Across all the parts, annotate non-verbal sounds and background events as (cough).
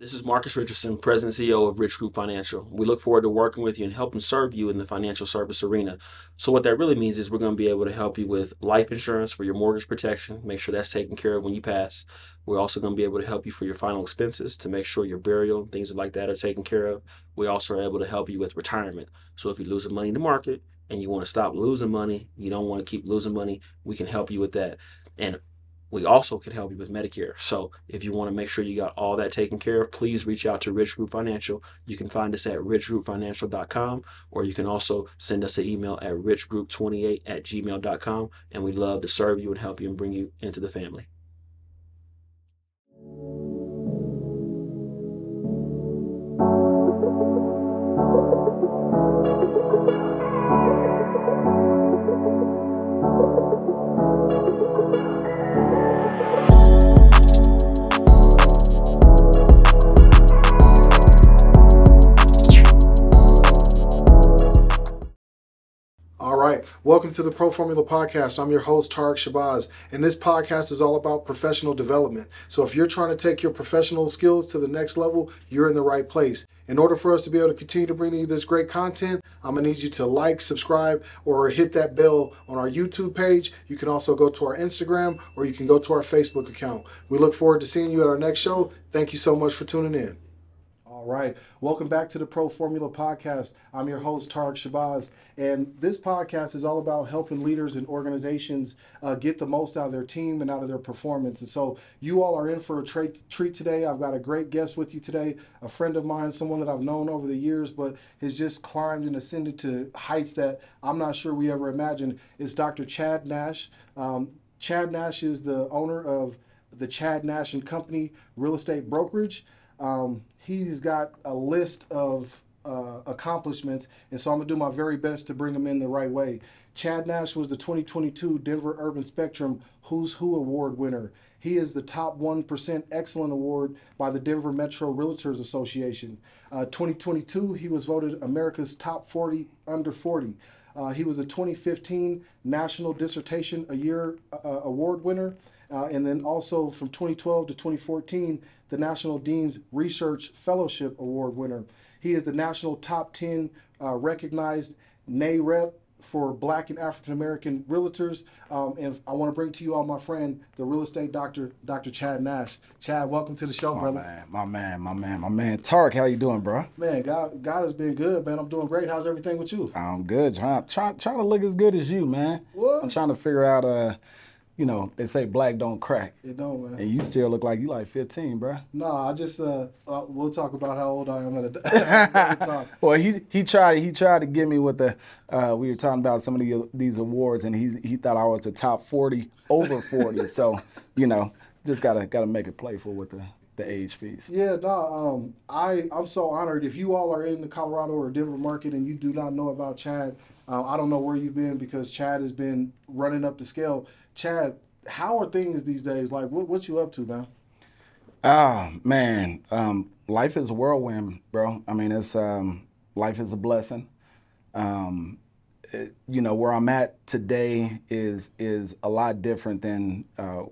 This is Marcus Richardson, President and CEO of Rich Group Financial. We look forward to working with you and helping serve you in the financial service arena. So, what that really means is we're going to be able to help you with life insurance for your mortgage protection, make sure that's taken care of when you pass. We're also going to be able to help you for your final expenses to make sure your burial and things like that are taken care of. We also are able to help you with retirement. So, if you're losing money in the market and you want to stop losing money, you don't want to keep losing money, we can help you with that. And we also can help you with Medicare. So if you want to make sure you got all that taken care of, please reach out to Rich Group Financial. You can find us at richgroupfinancial.com or you can also send us an email at richgroup28 at gmail.com. And we'd love to serve you and help you and bring you into the family. Welcome to the Pro Formula Podcast. I'm your host, Tarek Shabazz, and this podcast is all about professional development. So if you're trying to take your professional skills to the next level, you're in the right place. In order for us to be able to continue to bring you this great content, I'm going to need you to like, subscribe, or hit that bell on our YouTube page. You can also go to our Instagram or you can go to our Facebook account. We look forward to seeing you at our next show. Thank you so much for tuning in. All right. Welcome back to the Pro Formula Podcast. I'm your host, Tarek Shabazz. And this podcast is all about helping leaders and organizations uh, get the most out of their team and out of their performance. And so you all are in for a tra- treat today. I've got a great guest with you today, a friend of mine, someone that I've known over the years, but has just climbed and ascended to heights that I'm not sure we ever imagined. It's Dr. Chad Nash. Um, Chad Nash is the owner of the Chad Nash and Company Real Estate Brokerage. Um, he's got a list of uh, accomplishments, and so I'm gonna do my very best to bring him in the right way. Chad Nash was the 2022 Denver Urban Spectrum Who's Who Award winner. He is the top 1% Excellent Award by the Denver Metro Realtors Association. Uh, 2022, he was voted America's top 40 under 40. Uh, he was a 2015 National Dissertation a Year uh, Award winner. Uh, and then also from 2012 to 2014, the National Dean's Research Fellowship Award winner. He is the national top 10 uh, recognized NAREP for Black and African American realtors. Um, and I want to bring to you all my friend, the real estate doctor, Dr. Chad Nash. Chad, welcome to the show, my brother. Man, my man, my man, my man. Tark, how you doing, bro? Man, God, God has been good, man. I'm doing great. How's everything with you? I'm good. Trying, try, trying to look as good as you, man. What? I'm trying to figure out, uh, you know, they say black don't crack. It don't, man. And you still look like you like 15, bro. No, I just uh, uh we'll talk about how old I am (laughs) (laughs) at a time. well, he he tried he tried to get me with the uh, we were talking about some of the, these awards, and he he thought I was the top 40 over 40. so you know, just gotta gotta make it playful with the the age piece. Yeah, no, um, I I'm so honored. If you all are in the Colorado or Denver market and you do not know about Chad, uh, I don't know where you've been because Chad has been running up the scale. Chad, how are things these days? Like, what what you up to, man? Ah, man, um, life is a whirlwind, bro. I mean, it's um, life is a blessing. Um, it, you know, where I'm at today is is a lot different than uh,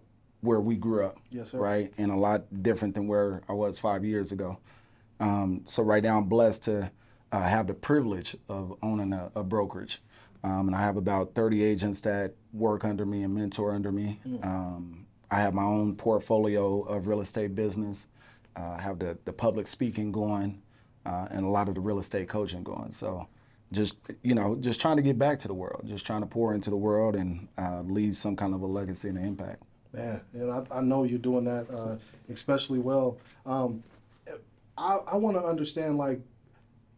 where we grew up. Yes, sir. Right, and a lot different than where I was five years ago. Um, so right now, I'm blessed to uh, have the privilege of owning a, a brokerage. Um, and I have about 30 agents that work under me and mentor under me. Mm. Um, I have my own portfolio of real estate business. Uh, I have the, the public speaking going uh, and a lot of the real estate coaching going. So just, you know, just trying to get back to the world, just trying to pour into the world and uh, leave some kind of a legacy and an impact. Man, and I, I know you're doing that uh, especially well. Um, I, I want to understand, like,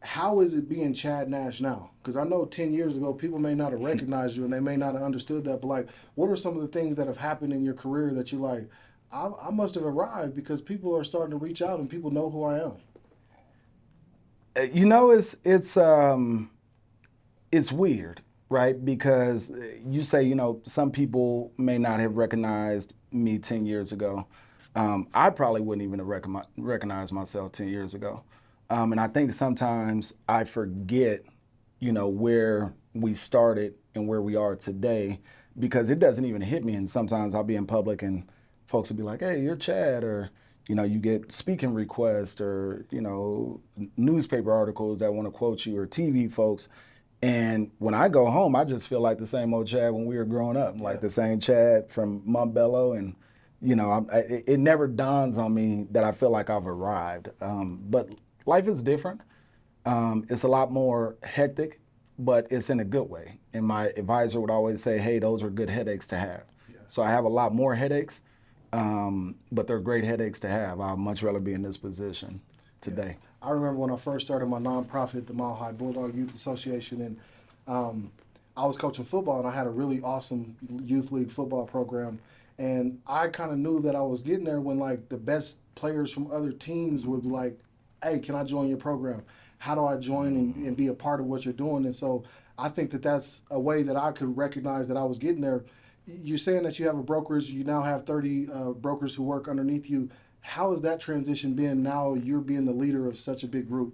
how is it being Chad Nash now? Because I know 10 years ago, people may not have (laughs) recognized you and they may not have understood that. But, like, what are some of the things that have happened in your career that you like, I, I must have arrived because people are starting to reach out and people know who I am? Uh, you know, it's, it's, um, it's weird, right? Because you say, you know, some people may not have recognized me 10 years ago. Um, I probably wouldn't even have recognized myself 10 years ago. Um, and I think sometimes I forget, you know, where we started and where we are today because it doesn't even hit me. And sometimes I'll be in public and folks will be like, hey, you're Chad, or, You know, you get speaking requests or you know newspaper articles that want to quote you or TV folks. And when I go home, I just feel like the same old Chad when we were growing up, like the same Chad from Montbello. And, you know, I, I, it never dawns on me that I feel like I've arrived. Um, but life is different. Um, it's a lot more hectic, but it's in a good way. And my advisor would always say, hey, those are good headaches to have. So I have a lot more headaches, um, but they're great headaches to have. I'd much rather be in this position today. I remember when I first started my nonprofit, the Mile High Bulldog Youth Association, and um, I was coaching football, and I had a really awesome youth league football program. And I kind of knew that I was getting there when like the best players from other teams would like, "Hey, can I join your program? How do I join and, and be a part of what you're doing?" And so I think that that's a way that I could recognize that I was getting there. You're saying that you have a brokerage, you now have 30 uh, brokers who work underneath you how has that transition been now you're being the leader of such a big group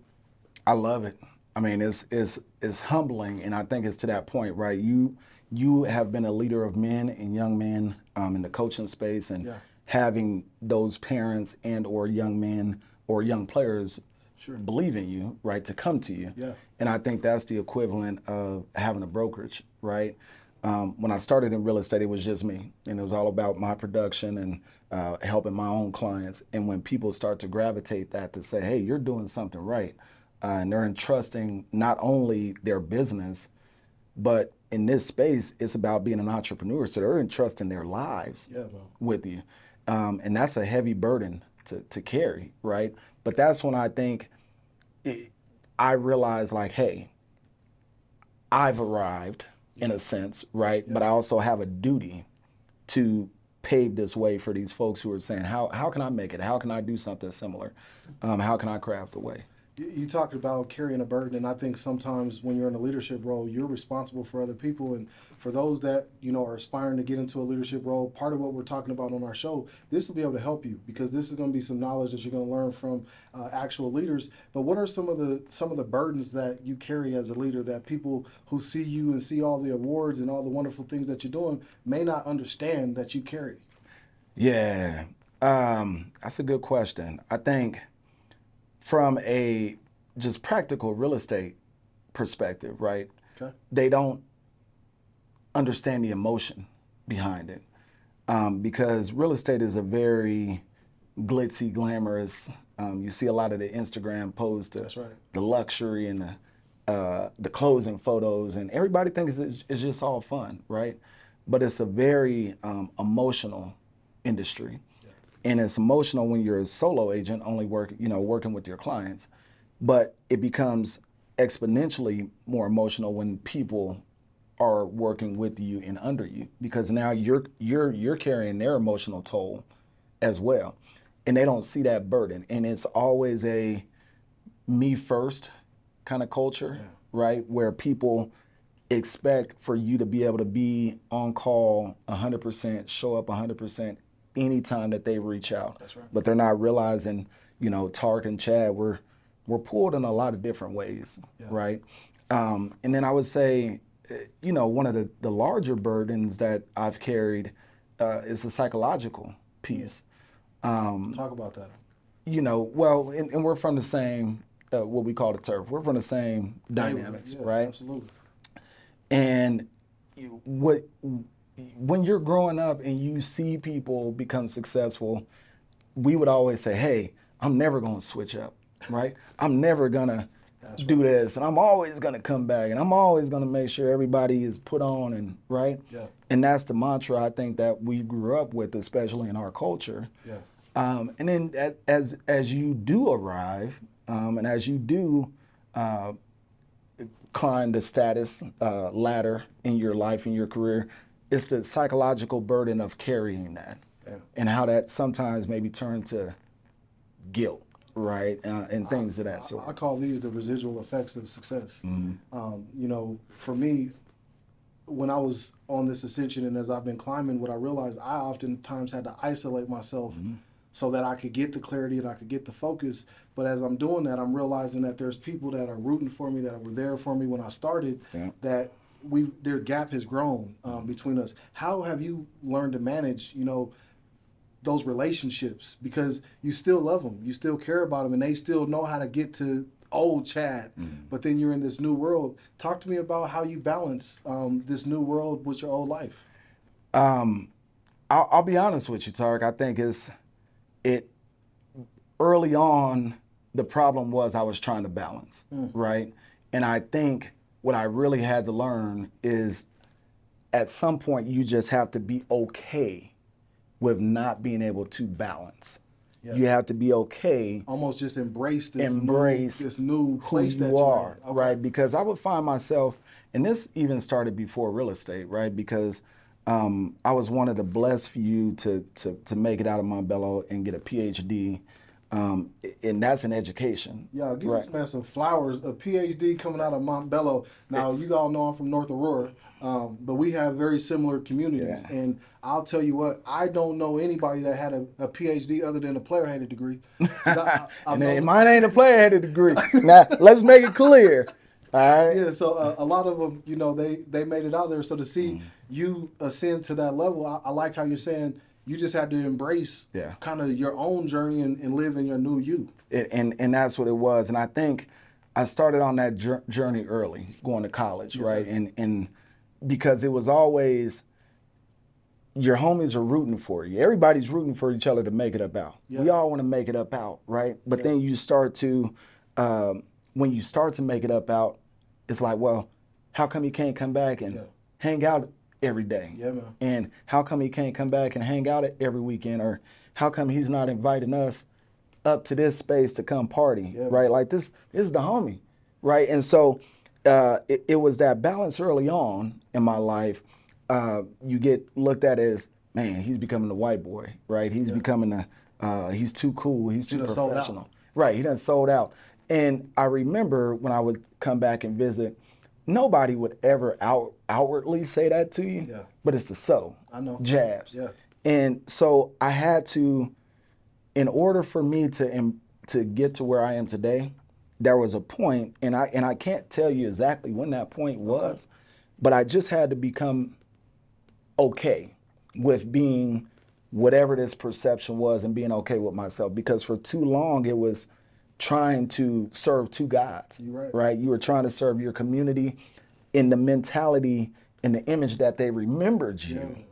i love it i mean it's it's it's humbling and i think it's to that point right you you have been a leader of men and young men um, in the coaching space and Yeah. having those parents and or young men or young players Sure. believe in you right to come to you Yeah. and i think that's the equivalent of having a brokerage right um, when I started in real estate, it was just me, and it was all about my production and uh, helping my own clients. And when people start to gravitate that to say, "Hey, you're doing something right," uh, and they're entrusting not only their business, but in this space, it's about being an entrepreneur. So they're entrusting their lives Yeah, with you, um, and that's a heavy burden to to carry, right? But that's when I think it, I realize, like, hey, I've arrived in a sense, right? But I also have a duty to pave this way for these folks who are saying, how, how can I make it? How can I do something similar? Um, how can I craft a way? You, talked about carrying a burden, and I think sometimes when you're in a leadership role, you're responsible for other people. And for those that you know are aspiring to get into a leadership role, part of what we're talking about on our show, this will be able to help you because this is going to be some knowledge that you're going to learn from uh, actual leaders. But what are some of the some of the burdens that you carry as a leader that people who see you and see all the awards and all the wonderful things that you're doing may not understand that you carry? Yeah, um, that's a good question. I think from a just practical real estate perspective, right? Okay. They don't understand the emotion behind it um, because real estate is a very glitzy, glamorous. Um, you see a lot of the Instagram posts, That's right. the luxury and the uh, the closing photos, and everybody thinks it's, it's just all fun, right? But it's a very um, emotional industry, and it's emotional when you're a solo agent, only work, you know, working with your clients. But it becomes exponentially more emotional when people are working with you and under you because now you're you're you're carrying their emotional toll as well and they don't see that burden and it's always a me first kind of culture right where people expect for you to be able to be on call 100% show up 100% anytime that they reach out That's right. but they're not realizing you know tark and chad we're we're pulled in a lot of different ways right um, and then i would say uh, you know one of the, the larger burdens that i've carried uh, is the psychological piece um, Talk about that. you know, well, and, and we're from the same, uh, what we call the turf. We're from the same dynamics, Yeah, right? Absolutely. And you- what when you're growing up and you see people become successful, we would always say, "Hey, I'm never going to switch up, right? I'm never gonna do this, and I'm always gonna come back, and I'm always gonna make sure everybody is put on and right." Yeah. And that's the mantra I think that we grew up with, especially in our culture. Yeah. Um, and then as as you do arrive, um, and as you do uh, climb the status uh, ladder in your life and your career, it's the psychological burden of carrying that, Yeah. and how that sometimes maybe turn to guilt, right, uh, and things of that sort I call these the residual effects of success. Mm-hmm. Um, you know, for me, when I was on this ascension and as I've been climbing, what I realized I oftentimes had to isolate myself Mm-hmm. so that I could get the clarity and I could get the focus. But as I'm doing that, I'm realizing that there's people that are rooting for me, that were there for me when I started, Yeah. that we their gap has grown um, between us. How have you learned to manage, you know, those relationships because you still love them, you still care about them, and they still know how to get to old Chad. But then you're in this new world. Talk to me about how you balance um, this new world with your old life. Um, I'll, I'll be honest with you, Tarek. I think it's it early on. The problem was I was trying to balance, right? And I think what I really had to learn is at some point you just have to be okay with not being able to balance. You have to be okay Almost just embrace this Embrace new, this new place that you in. Okay. right? Because I would find myself, and this even started before real estate, right? Because um, I was one of the blessed few to to to make it out of Montbello and get a PhD, um, and that's an education. Yeah, give right? this man some flowers. A PhD coming out of Montbello. Now you all know I'm from North Aurora, um, but we have very similar communities. Yeah. And I'll tell you what, I don't know anybody that had a, a PhD other than a player hated degree. I- I- (laughs) and mine ain't a (laughs) player headed degree. now let's make it clear. All right. yeah, so uh, a lot of them, you know, they they made it out there. So to see Mm. you ascend to that level, I, I like how you're saying you just had to embrace Yeah. kind of your own journey and, and live in your new you. It, and and that's what it was. And I think I started on that journey early, going to college, right? And and because it was always your homies are rooting for you. Everybody's rooting for each other to make it up out. We all want to make it up out, right? But then you start to um, when you start to make it up out, it's like, well, how come you can't come back and Yeah. hang out every day? Yeah, man. And how come he can't come back and hang out every weekend? Or how come he's not inviting us up to this space to come party? Yeah. Right? Like this, this is the homie. Right? And so uh, it, it was that balance early on in my life. Uh, you get looked at as, man, he's becoming the white boy, right? He's becoming a, uh, he's too cool, he's too out. professional. Right, he done sold out. And I remember when I would come back and visit, nobody would ever out outwardly say that to you. Yeah. But it's the subtle I know. jabs. Yeah. And so I had to, in order for me to to get to where I am today, there was a point, and I and I can't tell you exactly when that point was, but I just had to become okay with being whatever this perception was and being okay with myself because for too long it was trying to serve two gods right. right you were trying to serve your community in the mentality and the image that they remembered you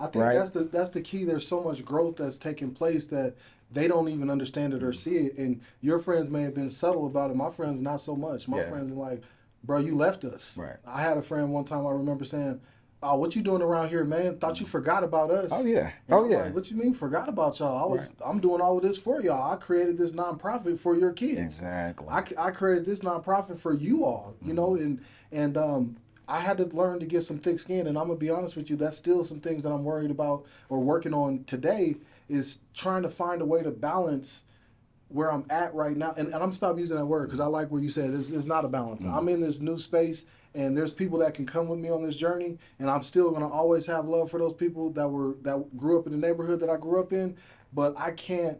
I think Right. that's the that's the key. There's so much growth that's taking place that they don't even understand it or mm-hmm. see it. And your friends may have been subtle about it. My friends not so much. My Yeah. friends are like, bro, you left us. Right. I had a friend one time I remember saying, Oh, what you doing around here, man? Thought you forgot about us. Oh, yeah. And Oh, I'm yeah. Like, what you mean forgot about y'all? I was I'm doing all of this for y'all. I created this nonprofit for your kids. exactly I, I created this nonprofit for you all, you know, Mm-hmm. and and um, I had to learn to get some thick skin. And I'm gonna be honest with you, that's still some things that I'm worried about or working on today is trying to find a way to balance where I'm at right now. And, and I'm stop using that word because I like what you said. It's, it's not a balance. Mm-hmm. I'm in this new space. And there's people that can come with me on this journey, and I'm still gonna always have love for those people that were that grew up in the neighborhood that I grew up in. But I can't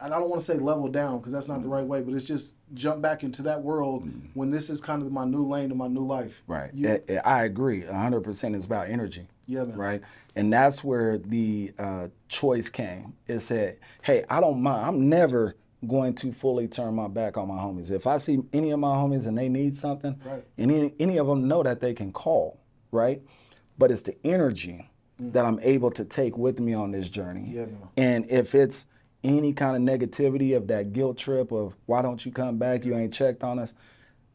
and I don't want to say level down because that's not the right way, but it's just jump back into that world when this is kind of my new lane and my new life. Right. You- I, I agree. 100% it's about energy. Yeah, man. Right. And that's where the uh, choice came. It said, hey, I don't mind. I'm never going to fully turn my back on my homies. If I see any of my homies and they need something, Right. and any, any of them know that they can call, right? But it's the energy that I'm able to take with me on this journey. Mm. Yeah. And if it's any kind of negativity of that guilt trip of why don't you come back? You ain't checked on us.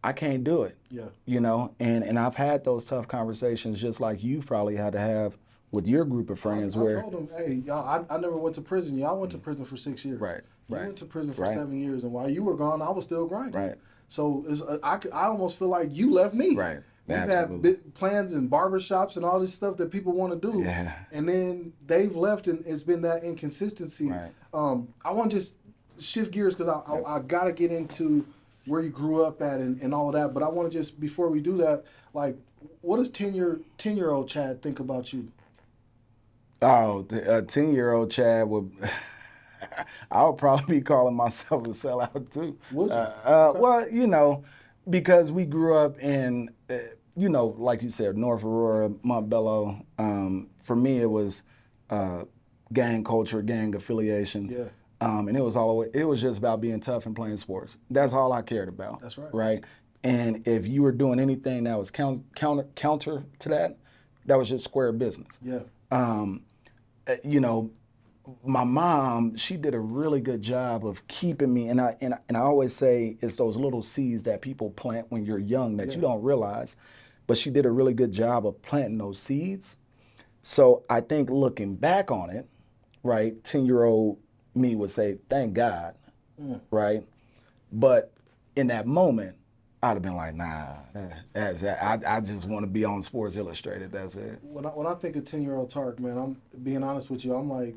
I can't do it. Yeah. You know, and and I've had those tough conversations just like you've probably had to have with your group of friends I, where I told them, hey, y'all, I, I never went to prison. Y'all went to prison for six years. Right, You went to prison for right. seven years, and while you were gone, I was still grinding. Right. So it's, uh, I, I almost feel like you left me. Right. We've had Absolutely. bit plans and barbershops and all this stuff that people want to do. Yeah. And then they've left, and it's been that inconsistency. Right. Um, I want to just shift gears because I, I, I got to get into where you grew up at and, and all of that. But I want to just, before we do that, like, what does 10 year, 10 year old Chad think about you? oh the- a ten year old Chad would (laughs) (laughs) I would probably be calling myself a sellout too. Would you? Uh, uh, Well, you know, because we grew up in, uh, you know, like you said, North Aurora, Montbello. Um, for me, it was uh, gang culture, gang affiliations. Yeah. Um, and it was all it was just about being tough and playing sports. That's all I cared about. That's right. Right. And if you were doing anything that was counter counter, counter to that, that was just square business. Yeah. Um, uh, you know, my mom, she did a really good job of keeping me, and I and, I- and I always say it's those little seeds that people plant when you're young that you don't realize, but she did a really good job of planting those seeds. So I think looking back on it, right, ten year old me would say, "Thank God," mm. right, but in that moment. I'd have been like, nah, that- that's, I, I just want to be on Sports Illustrated. That's it. When I, when I think of ten year old Tark, man, I'm being honest with you. I'm like,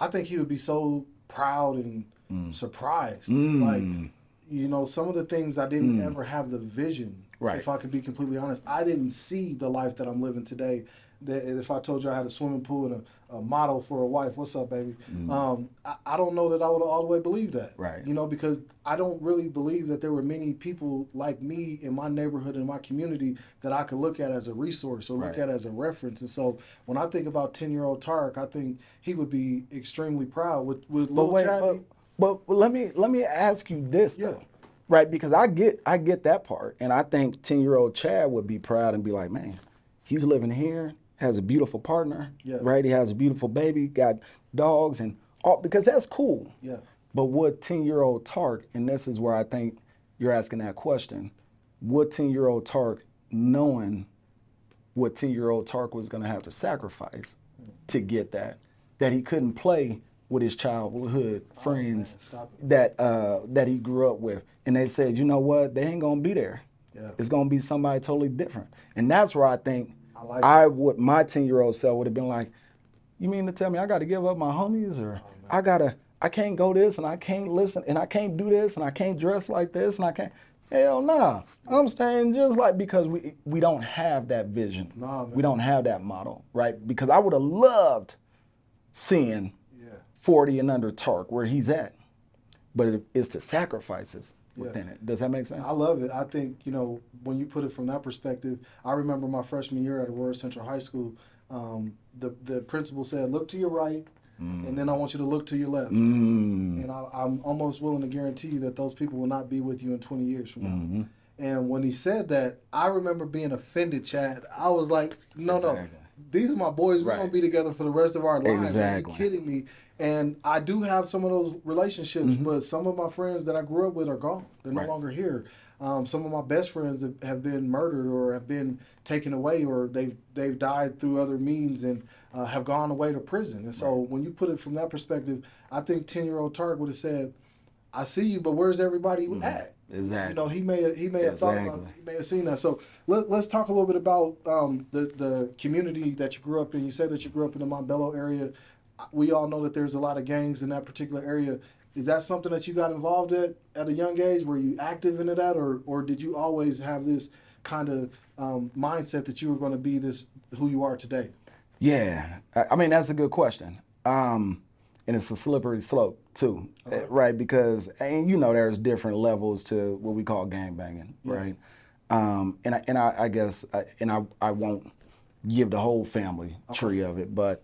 I think he would be so proud and surprised. Mm. Like, you know, some of the things I didn't ever have the vision. Right. If I could be completely honest, I didn't see the life that I'm living today. That if I told you I had a swimming pool and a, a model for a wife, what's up, baby? Um, I, I don't know that I would all the way believe that. Right. You know, because I don't really believe that there were many people like me in my neighborhood in my community that I could look at as a resource or look Right. at as a reference. And so when I think about ten year old Tark, I think he would be extremely proud with with But wait, but, but let me let me ask you this Yeah. though, right? Because I get I get that part, and I think ten year old Chad would be proud and be like, man, he's living here, has a beautiful partner, Yeah. right? He has a beautiful baby, got dogs, and all because that's cool. Yeah. But would ten year old Tark, and this is where I think you're asking that question, would ten year old Tark knowing what 10 year old Tark was going to have to sacrifice to get that. That he couldn't play with his childhood friends stop that uh, that he grew up with. And they said, you know what? They ain't going to be there. Yeah. It's going to be somebody totally different. And that's where I think I like I would, my 10 year old self would have been like, you mean to tell me I got to give up my homies or I got to, I can't go this and I can't listen and I can't do this and I can't dress like this and I can't. Hell nah. I'm staying just like because we we don't have that vision. Nah, we don't have that model, right? Because I would have loved seeing Yeah. 40 and under Tark where he's at. But it's the sacrifices within it. Does that make sense? I love it. I think you know when you put it from that perspective. I remember my freshman year at Aurora Central High School. Um, the the principal said, "Look to your right, and then I want you to look to your left." Mm. And I, I'm almost willing to guarantee you that those people will not be with you in 20 years from now. Mm-hmm. And when he said that, I remember being offended, Chad. I was like, no, no. These are my boys. We're Right. going to be together for the rest of our lives. Exactly. Are you kidding me? And I do have some of those relationships, Mm-hmm. but some of my friends that I grew up with are gone. They're no Right. longer here. Um, some of my best friends have, have been murdered or have been taken away or they've they've died through other means and uh, have gone away to prison. And so when you put it from that perspective, I think 10 year old Tark would have said, I see you, but where's everybody at? Exactly. You know, he may he may have thought about, Exactly. he may have seen that. So let, let's talk a little bit about um, the the community that you grew up in. You said that you grew up in the Montbello area. We all know that there's a lot of gangs in that particular area. Is that something that you got involved in at a young age? Were you active into that, or or did you always have this kind of um, mindset that you were going to be this who you are today? Yeah, I I mean that's a good question, um, and it's a slippery slope too, uh, right? Because and you know there's different levels to what we call gang banging, right? Um, and I, and I, I guess I, and I I won't give the whole family tree of it, but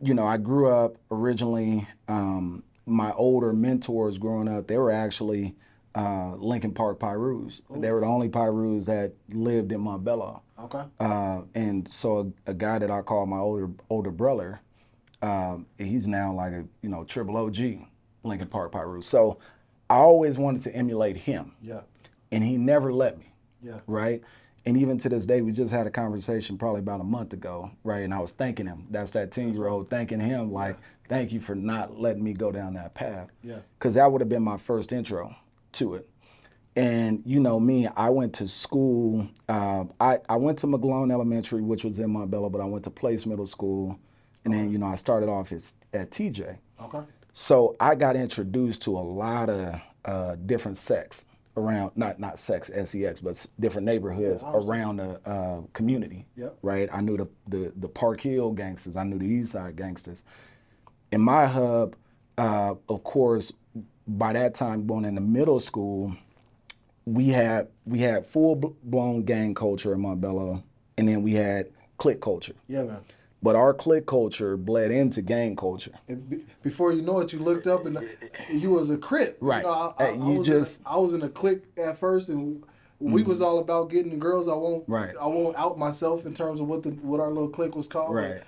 you know I grew up originally. Um, my older mentors growing up, they were actually uh, Lincoln Park Pirus. They were the only Pirus that lived in Montbello. Okay. Uh, and so a, a guy that I call my older older brother, um, he's now like a you know triple OG, Lincoln Park Piru. So I always wanted to emulate him, Yeah. and he never let me. Yeah. Right. And even to this day, we just had a conversation probably about a month ago, right? And I was thanking him. That's that 10 year old thanking him, like, thank you for not letting me go down that path. Yeah. Because that would have been my first intro to it. And you know me, I went to school. Uh, I, I went to McGlone Elementary, which was in Montbello, but I went to Place Middle School. And then, you know, I started off at, at TJ. Okay. So I got introduced to a lot of uh, different sects around, not not sex, sex, but different neighborhoods understand. around the uh, community. Yep. Right. I knew the, the the Park Hill gangsters. I knew the East Side gangsters. In my hub, uh, of course, by that time, going into middle school, we had we had full blown gang culture in Montbello, and then we had clique culture. Yeah, man. But our clique culture bled into gang culture. Be- before you know it, you looked up and you was a crip. Right. You know, I, I, Hey, I was just- in a, I was in a clique at first, and we was mm-hmm. all about getting the girls. I won't. Right. I won't out myself in terms of what the what our little clique was called. Right.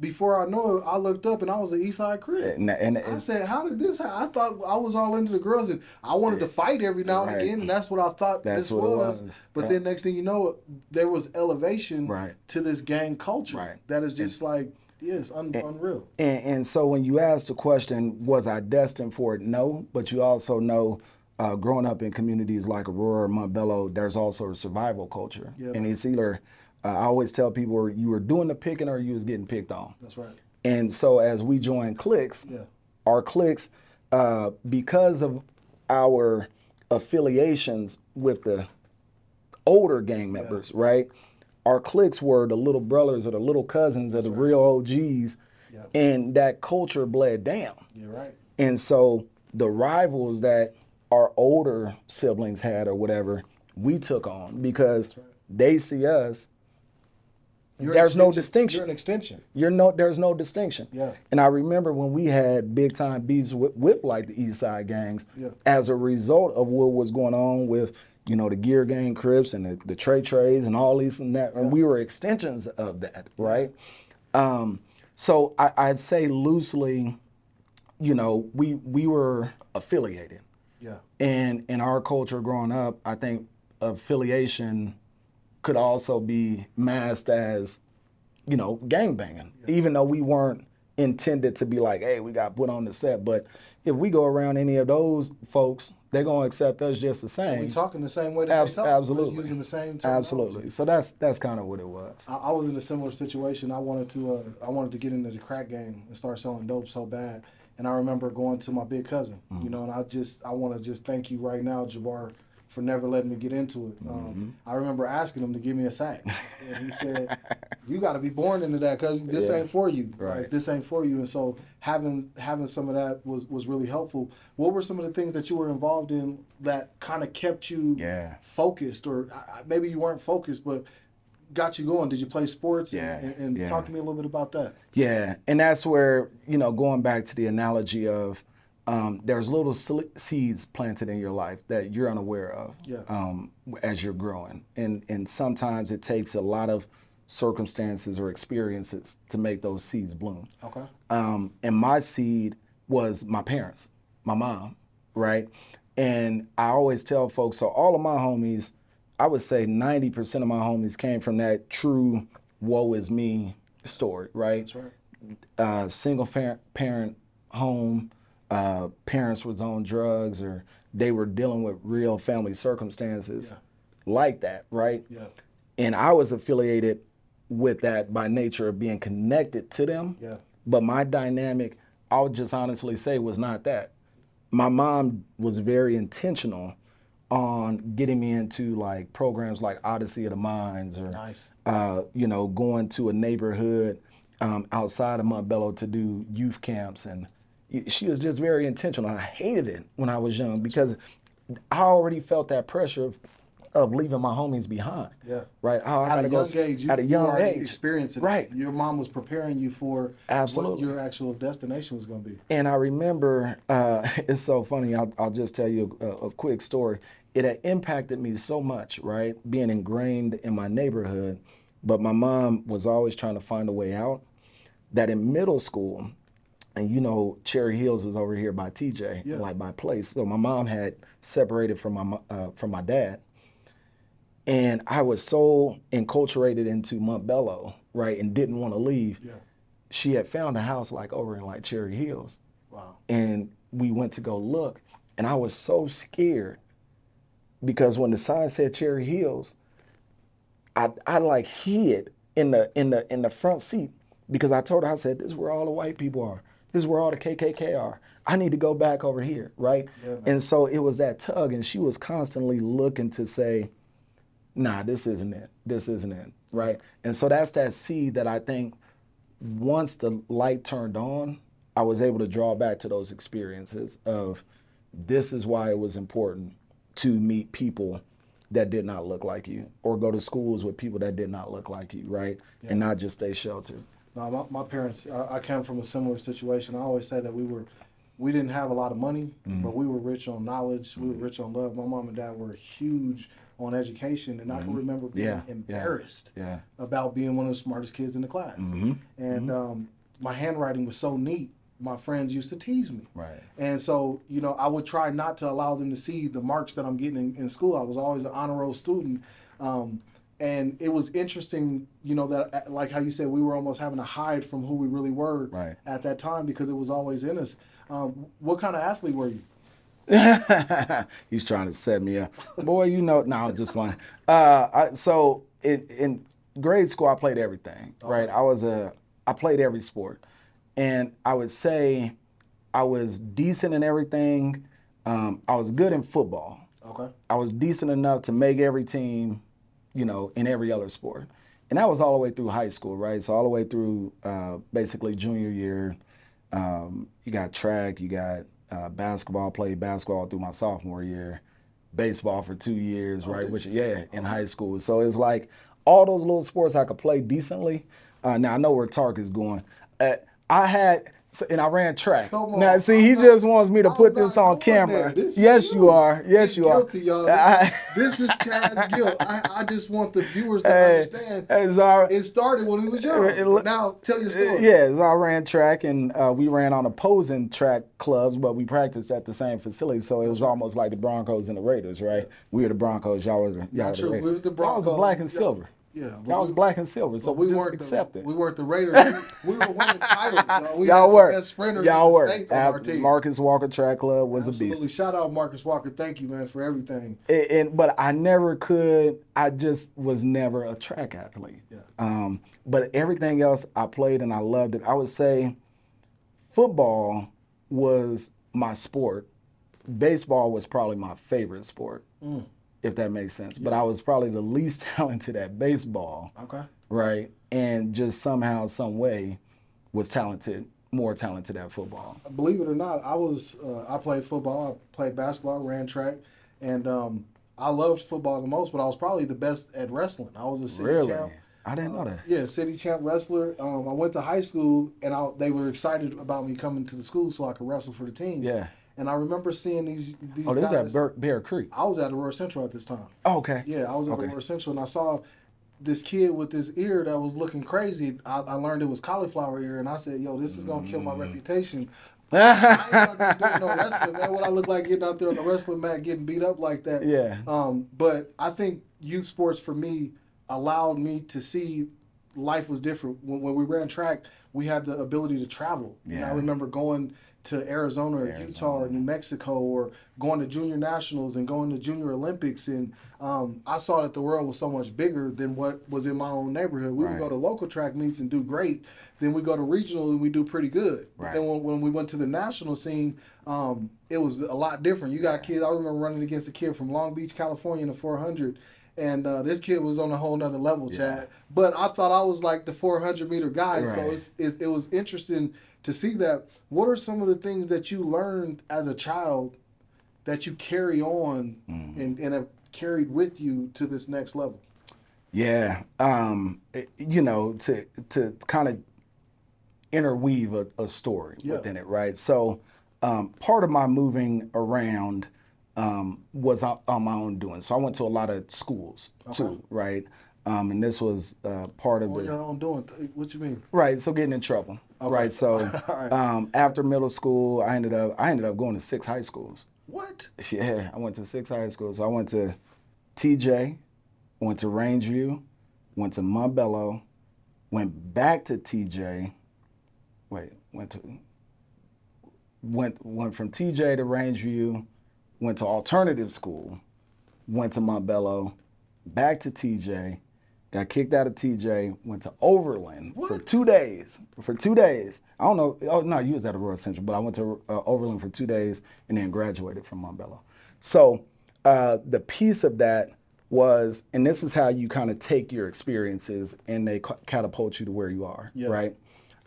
Before I know it, I looked up and I was an East Side crip. And, and I said, "How did this? happen? I thought I was all into the girls, and I wanted to fight every now and Right. again, and that's what I thought That's this was. was. But Yeah. then next thing you know, there was elevation Right. to this gang culture. Right. That is just like, yeah, it's un- unreal. And, and so when you ask the question, was I destined for it? No, but you also know, uh, growing up in communities like Aurora, Montbello, there's also a survival culture, Yeah. and it's either I always tell people you were doing the picking or you was getting picked on. That's right. And so as we join cliques, Yeah. our cliques, uh, because of our affiliations with the older gang members, right? Our cliques were the little brothers or the little cousins of the real OGs, Yeah. and that culture bled down. You're right. And so the rivals that our older siblings had or whatever, we took on because they see us. You're there's no distinction. You're an extension. You're no, there's no distinction. Yeah. And I remember when we had big time beats with, with like the East Side gangs, Yeah. as a result of what was going on with, you know, the Gear Gang Crips and the, the Trey Trays and all these and that, and we were extensions of that, right? Um, so I, I'd say loosely, you know, we we were affiliated, Yeah. and in our culture growing up, I think affiliation could also be masked as, you know, gang banging, even though we weren't intended to be like, hey, we got put on the set. But if we go around any of those folks, they're gonna accept us just the same. We talking the same way that they talk. We're absolutely. using the same. Absolutely. So that's that's kind of what it was. I, I was in a similar situation. I wanted to uh, I wanted to get into the crack game and start selling dope so bad. And I remember going to my big cousin, Mm-hmm. you know, and I just I want to just thank you right now, Jabbar, for never letting me get into it. Mm-hmm. Um, I remember asking him to give me a sack, and he (laughs) said, "You got to be born into that because this Yeah. ain't for you. Right. Like, this ain't for you." And so having having some of that was was really helpful. What were some of the things that you were involved in that kind of kept you Yeah. focused, or maybe you weren't focused, but got you going? Did you play sports? Yeah, And, and yeah. talk to me a little bit about that. Yeah, and that's where you know going back to the analogy of um, there's little seeds planted in your life that you're unaware of Yeah. um, as you're growing, and and sometimes it takes a lot of circumstances or experiences to make those seeds bloom. Okay. Um, and my seed was my parents, my mom, right? And I always tell folks, so all of my homies, I would say 90% of my homies came from that true woe is me story, right? That's right. uh, single parent, parent home, uh, parents was on drugs or they were dealing with real family circumstances like that, right? Yeah. And I was affiliated with that by nature of being connected to them. Yeah. But my dynamic, I'll just honestly say, was not that. My mom was very intentional on getting me into like programs like Odyssey of the Minds or Nice. uh, you know, going to a neighborhood um, outside of Montbello to do youth camps. And she was just very intentional. I hated it when I was young because I already felt that pressure of, of leaving my homies behind. Yeah. Right. I At gotta a go young age, you, at a young already age. experienced it. Right. Your mom was preparing you for Absolutely. what your actual destination was going to be. And I remember, uh, (laughs) it's so funny. I'll, I'll just tell you a, a quick story. It had impacted me so much, right? Being ingrained in my neighborhood, but my mom was always trying to find a way out. That in middle school, and you know, Cherry Hills is over here by TJ, Yeah. like my place. So my mom had separated from my uh, from my dad, and I was so enculturated into Montbello, right, and didn't want to leave. Yeah. She had found a house like over in like Cherry Hills Wow. and we went to go look and i was so scared because when the sign said cherry hills i i like hid in the in the in the front seat because i told her i said this is where all the white people are this is where all the kkk are. I need to go back over here right? Yeah, and so it was that tug and she was constantly looking to say nah this isn't it. This isn't it right? And so that's that seed that i think once the light turned on, I was able to draw back to those experiences of this is why it was important to meet people that did not look like you or go to schools with people that did not look like you, right? And not just stay sheltered. No, my, my parents. I, I came from a similar situation. I always say that we were, we didn't have a lot of money, Mm-hmm. but we were rich on knowledge. We were rich on love. My mom and dad were huge on education, and I can remember being Mm-hmm. Yeah, yeah. embarrassed Yeah. about being one of the smartest kids in the class. Mm-hmm. And um, my handwriting was so neat. My friends used to tease me. Right. And so, you know, I would try not to allow them to see the marks that I'm getting in, in school. I was always an honor roll student. Um, and it was interesting, you know, that uh, like how you said, we were almost having to hide from who we really were Right. at that time because it was always in us. Um, what kind of athlete were you? (laughs) He's trying to set me up. Boy, you know, no, I'm just one. Uh, I, so in, in grade school, I played everything, right? I was a, I played every sport. And I would say I was decent in everything. Um, I was good in football. Okay. I was decent enough to make every team, you know, in every other sport. And that was all the way through high school, right? So all the way through uh, basically junior year. Um, you got track, you got uh, basketball, played basketball through my sophomore year, baseball for two years, right? Which, yeah, in high school. So it's like all those little sports I could play decently. Uh, now I know where Tark is going. Uh, I had, so- and I ran track. Come on. Now, see, he I'm not- just wants me to I'm put this on camera. This yes, you you. are. Yes, you are. guilty, y'all. I- This is Chad's (laughs) guilt. I, I just want the viewers to Hey, understand. hey, Zara. It started when he was young. It- it- now, tell your story. Yeah, so I ran track and uh, we ran on opposing track clubs, but we practiced at the same facility. So it was almost like the Broncos and the Raiders, right? We were the Broncos, y'all were the, y'all were the true. We Raiders. was the Y'all was the Broncos. black and Yeah. silver. Yeah, Y'all was we- black and silver, so we just weren't accept the, it. we weren't the Raiders. we, we were winning (laughs) titles. y'all. We y'all the were. best sprinters Y'all in the were. state on our Ab- team. Marcus Walker Track Club was a beast. Absolutely. beast. Shout out Marcus Walker. Thank you, man, for everything. And, and- but I never could. I just was never a track athlete. Yeah. Um, but everything else I played and I loved it. I would say football was my sport. Baseball was probably my favorite sport, Mm. If that makes sense. But I was probably the least (laughs) talented at baseball, Okay. right? And just somehow, some way, was talented, more talented at football. Believe it or not, I was uh, I played football, I played basketball, ran track, and um, I loved football the most. But I was probably the best at wrestling. I was a city Really? champ. I didn't know that. Yeah, city champ wrestler. Um, I went to high school, and I, they were excited about me coming to the school so I could wrestle for the team. Yeah. And I remember seeing these. these Oh, this is at Bear, Bear Creek. I was at Aurora Central at this time. Oh, okay. Yeah, I was at Okay. Aurora Central, and I saw this kid with this ear that was looking crazy. I, I learned it was cauliflower ear, and I said, "Yo, this is gonna kill Mm. my reputation." (laughs) I ain't doing no wrestling, man. What I look like getting out there on the wrestling mat, getting beat up like that. Yeah. Um, but I think youth sports for me allowed me to see life was different. When, when we ran track, we had the ability to travel. And I remember going to Arizona or Utah or New Mexico or going to junior nationals and going to junior Olympics. And um, I saw that the world was so much bigger than what was in my own neighborhood. We Right. would go to local track meets and do great. Then we go to regional and we do pretty good. But then when, when we went to the national scene, um, it was a lot different. You got kids. I remember running against a kid from Long Beach, California, in the 400, and uh, this kid was on a whole nother level, Chad. But I thought I was like the 400 meter guy, so Right. it's, it, it was interesting to see that. What are some of the things that you learned as a child that you carry on Mm-hmm. and, and have carried with you to this next level? Yeah, um, it- you know, to to kind of interweave a, a story Yeah. within it, right? So, um, part of my moving around um, was on, on my own doing. So I went to a lot of schools too, right? Um, and this was uh, part of On the your own doing. What you mean? right. So getting in trouble, right? So (laughs) Alright. um, after middle school, I ended up I ended up going to six high schools. What? (laughs) Yeah, I went to six high schools. So I went to TJ, went to Rangeview, went to Montbello, went back to TJ. Wait, went to went went from TJ to Rangeview, went to alternative school, went to Montbello, back to TJ, got kicked out of TJ, went to Overland for two days. For two days, I don't know. Oh no, you was at Aurora Central, but I went to uh, Overland for two days and then graduated from Montbello. So uh, the piece of that was, and this is how you kind of take your experiences and they ca- catapult you to where you are, Yeah. right?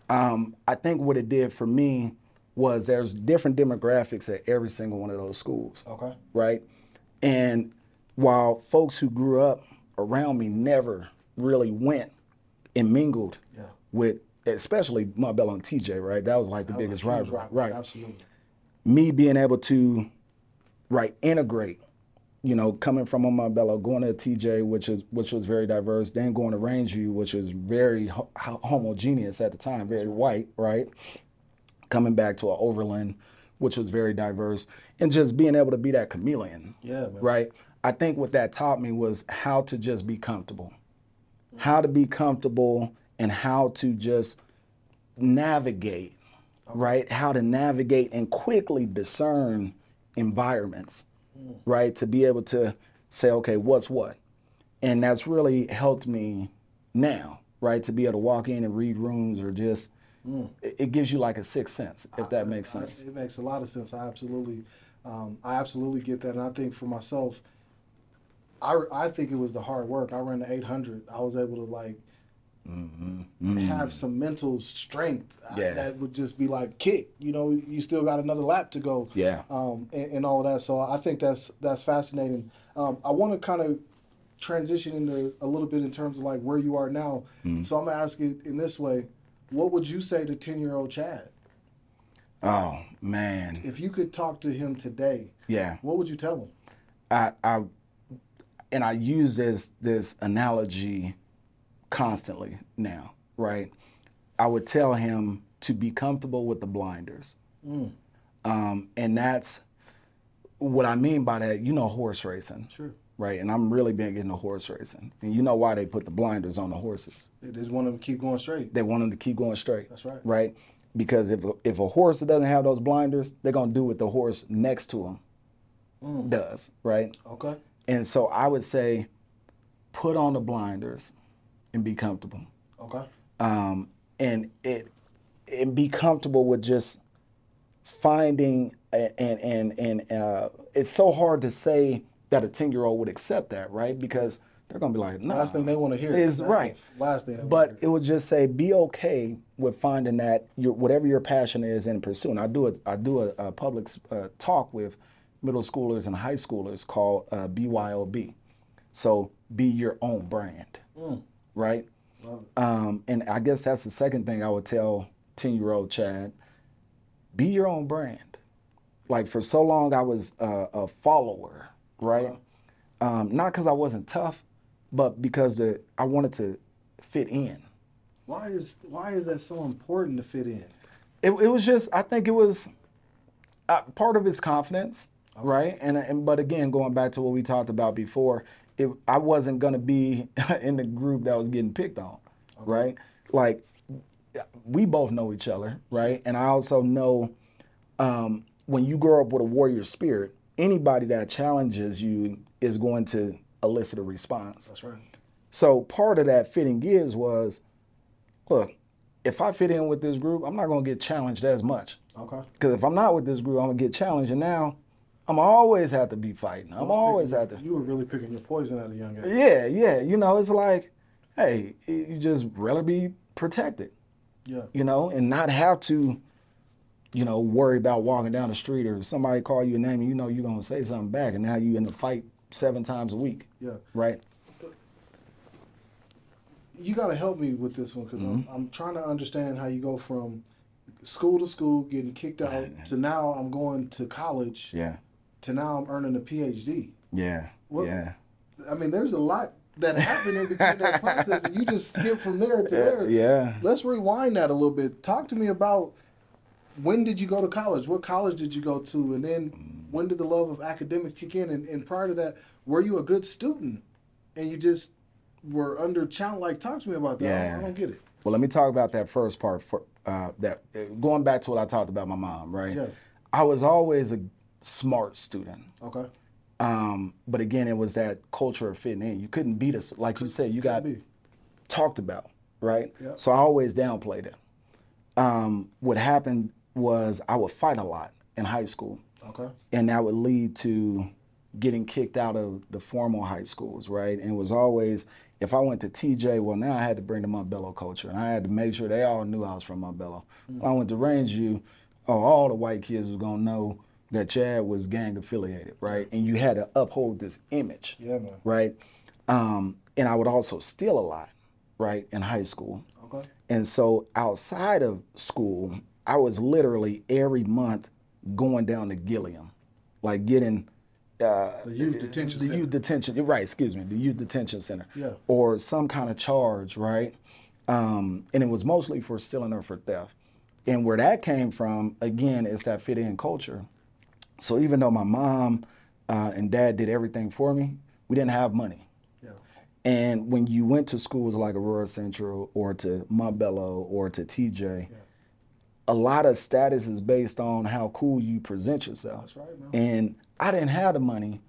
Um, I think what it did for me was there's different demographics at every single one of those schools Okay. right? And while folks who grew up around me never really went and mingled Yeah. with especially Montbello and TJ, right? That was like the That biggest rivalry, right? Absolutely. me being able to right integrate you know coming from a Montbello going to TJ which is which was very diverse then going to Rangeview which was very ho- ho- homogeneous at the time very white right coming back to a Overland which was very diverse and just being able to be that chameleon Yeah, man. right I think what that taught me was how to just be comfortable how to be comfortable and how to just navigate, right? How to navigate and quickly discern environments, right? To be able to say, okay, what's what? And that's really helped me now, right? To be able to walk in and read rooms or just, it, it gives you like a sixth sense, if that makes I- sense. It makes a lot of sense. I absolutely, um, I absolutely get that, and I think for myself, I I think it was the hard work. I ran the 800. I was able to like have some mental strength I- Mm-hmm. That would just be like kick. You know, you still got another lap to go. Yeah. Um, and, and all of that. So I think that's that's fascinating. Um, I want to kind of transition into a little bit in terms of like where you are now. Mm-hmm. So I'm gonna ask it in this way: What would you say to 10 year old Chad? Oh, man. If you could talk to him today, Yeah. what would you tell him? I, I and I use this this analogy constantly now, right? I would tell him to be comfortable with the blinders, um, and that's what I mean by that. You know, horse racing, Sure. right? And I'm really big into horse racing, and you know why they put the blinders on the horses? They just want them to keep going straight. They want them to keep going straight. That's right. Right? Because if if a horse doesn't have those blinders, they're gonna do what the horse next to him Mm. does, right? Okay. And so I would say, put on the blinders and be comfortable. Okay. Um, and it and be comfortable with just finding and and and uh, it's so hard to say that a ten year old would accept that, right? Because they're gonna be like, no. Last thing they want to hear is right. the Last thing. But it would just say be okay with finding that your whatever your passion is in pursuing. I do a I do a, a public uh, talk with middle schoolers and high schoolers called uh, BYOB. So be your own brand, right? Love Um, and I guess that's the second thing I would tell ten year old Chad: be your own brand. Like for so long, I was uh, a follower, right? Um, not because I wasn't tough, but because the I wanted to fit in. Why is why is that so important to fit in? It, it was just I think it was uh, part of his confidence, right? And and but again, going back to what we talked about before, it, I wasn't gonna be (laughs) in the group that was getting picked on, right? Like we both know each other, right? And I also know um, when you grow up with a warrior spirit, anybody that challenges you is going to elicit a response. That's right. So part of that fitting gives was, look, if I fit in with this group, I'm not gonna get challenged as much. Okay. Because if I'm not with this group, I'm gonna get challenged, and now I'm always have to be fighting. I'm always have to. You were really picking your poison at a young age. Yeah, yeah. You know, it's like, hey, you just rather be protected, Yeah. you know, and not have to, you know, worry about walking down the street or somebody call you a name and you know you're gonna say something back, and now you in the fight seven times a week, Yeah. right? You got to help me with this one because Mm-hmm. I'm, I'm trying to understand how you go from school to school, getting kicked out, to now I'm going to college, Yeah, to now I'm earning a PhD. yeah, Well, yeah. I mean, there's a lot that happened in between that (laughs) process, and you just skip from there to there. Yeah. Let's rewind that a little bit. Talk to me about when did you go to college? What college did you go to? And then when did the love of academics kick in? And, and prior to that, were you a good student? And you just were under challenge? Like, talk to me about that. I, don't, Yeah. I don't get it. Well, let me talk about that first part. For uh, that, uh, going back to what I talked about my mom, right? Yeah. I was always a smart student, Okay. um, but again, it was that culture of fitting in. You couldn't beat us, like you said. You got be. talked about, right? Yeah. So I always downplayed it. Um, what happened was I would fight a lot in high school, Okay. and that would lead to getting kicked out of the formal high schools, right? And it was always if I went to TJ, well, now I had to bring the Montbello culture, and I had to make sure they all knew I was from Montbello. When I went to Rangeview, oh, all the white kids was gonna know that Chad was gang affiliated, right? And you had to uphold this image, Yeah, man. right? Um, and I would also steal a lot, right, in high school Okay. And so outside of school, I was literally every month going down to Gilliam, like getting uh, The youth detention the center. youth detention. Right, excuse me, the youth detention center. Yeah. Or some kind of charge, right? Um, and it was mostly for stealing or for theft. And where that came from, again, is that fit in culture. So even though my mom uh, and dad did everything for me, we didn't have money. Yeah. And when you went to schools like Aurora Central or to Montbello or to TJ, a lot of status is based on how cool you present yourself. That's right, man. And I didn't have the money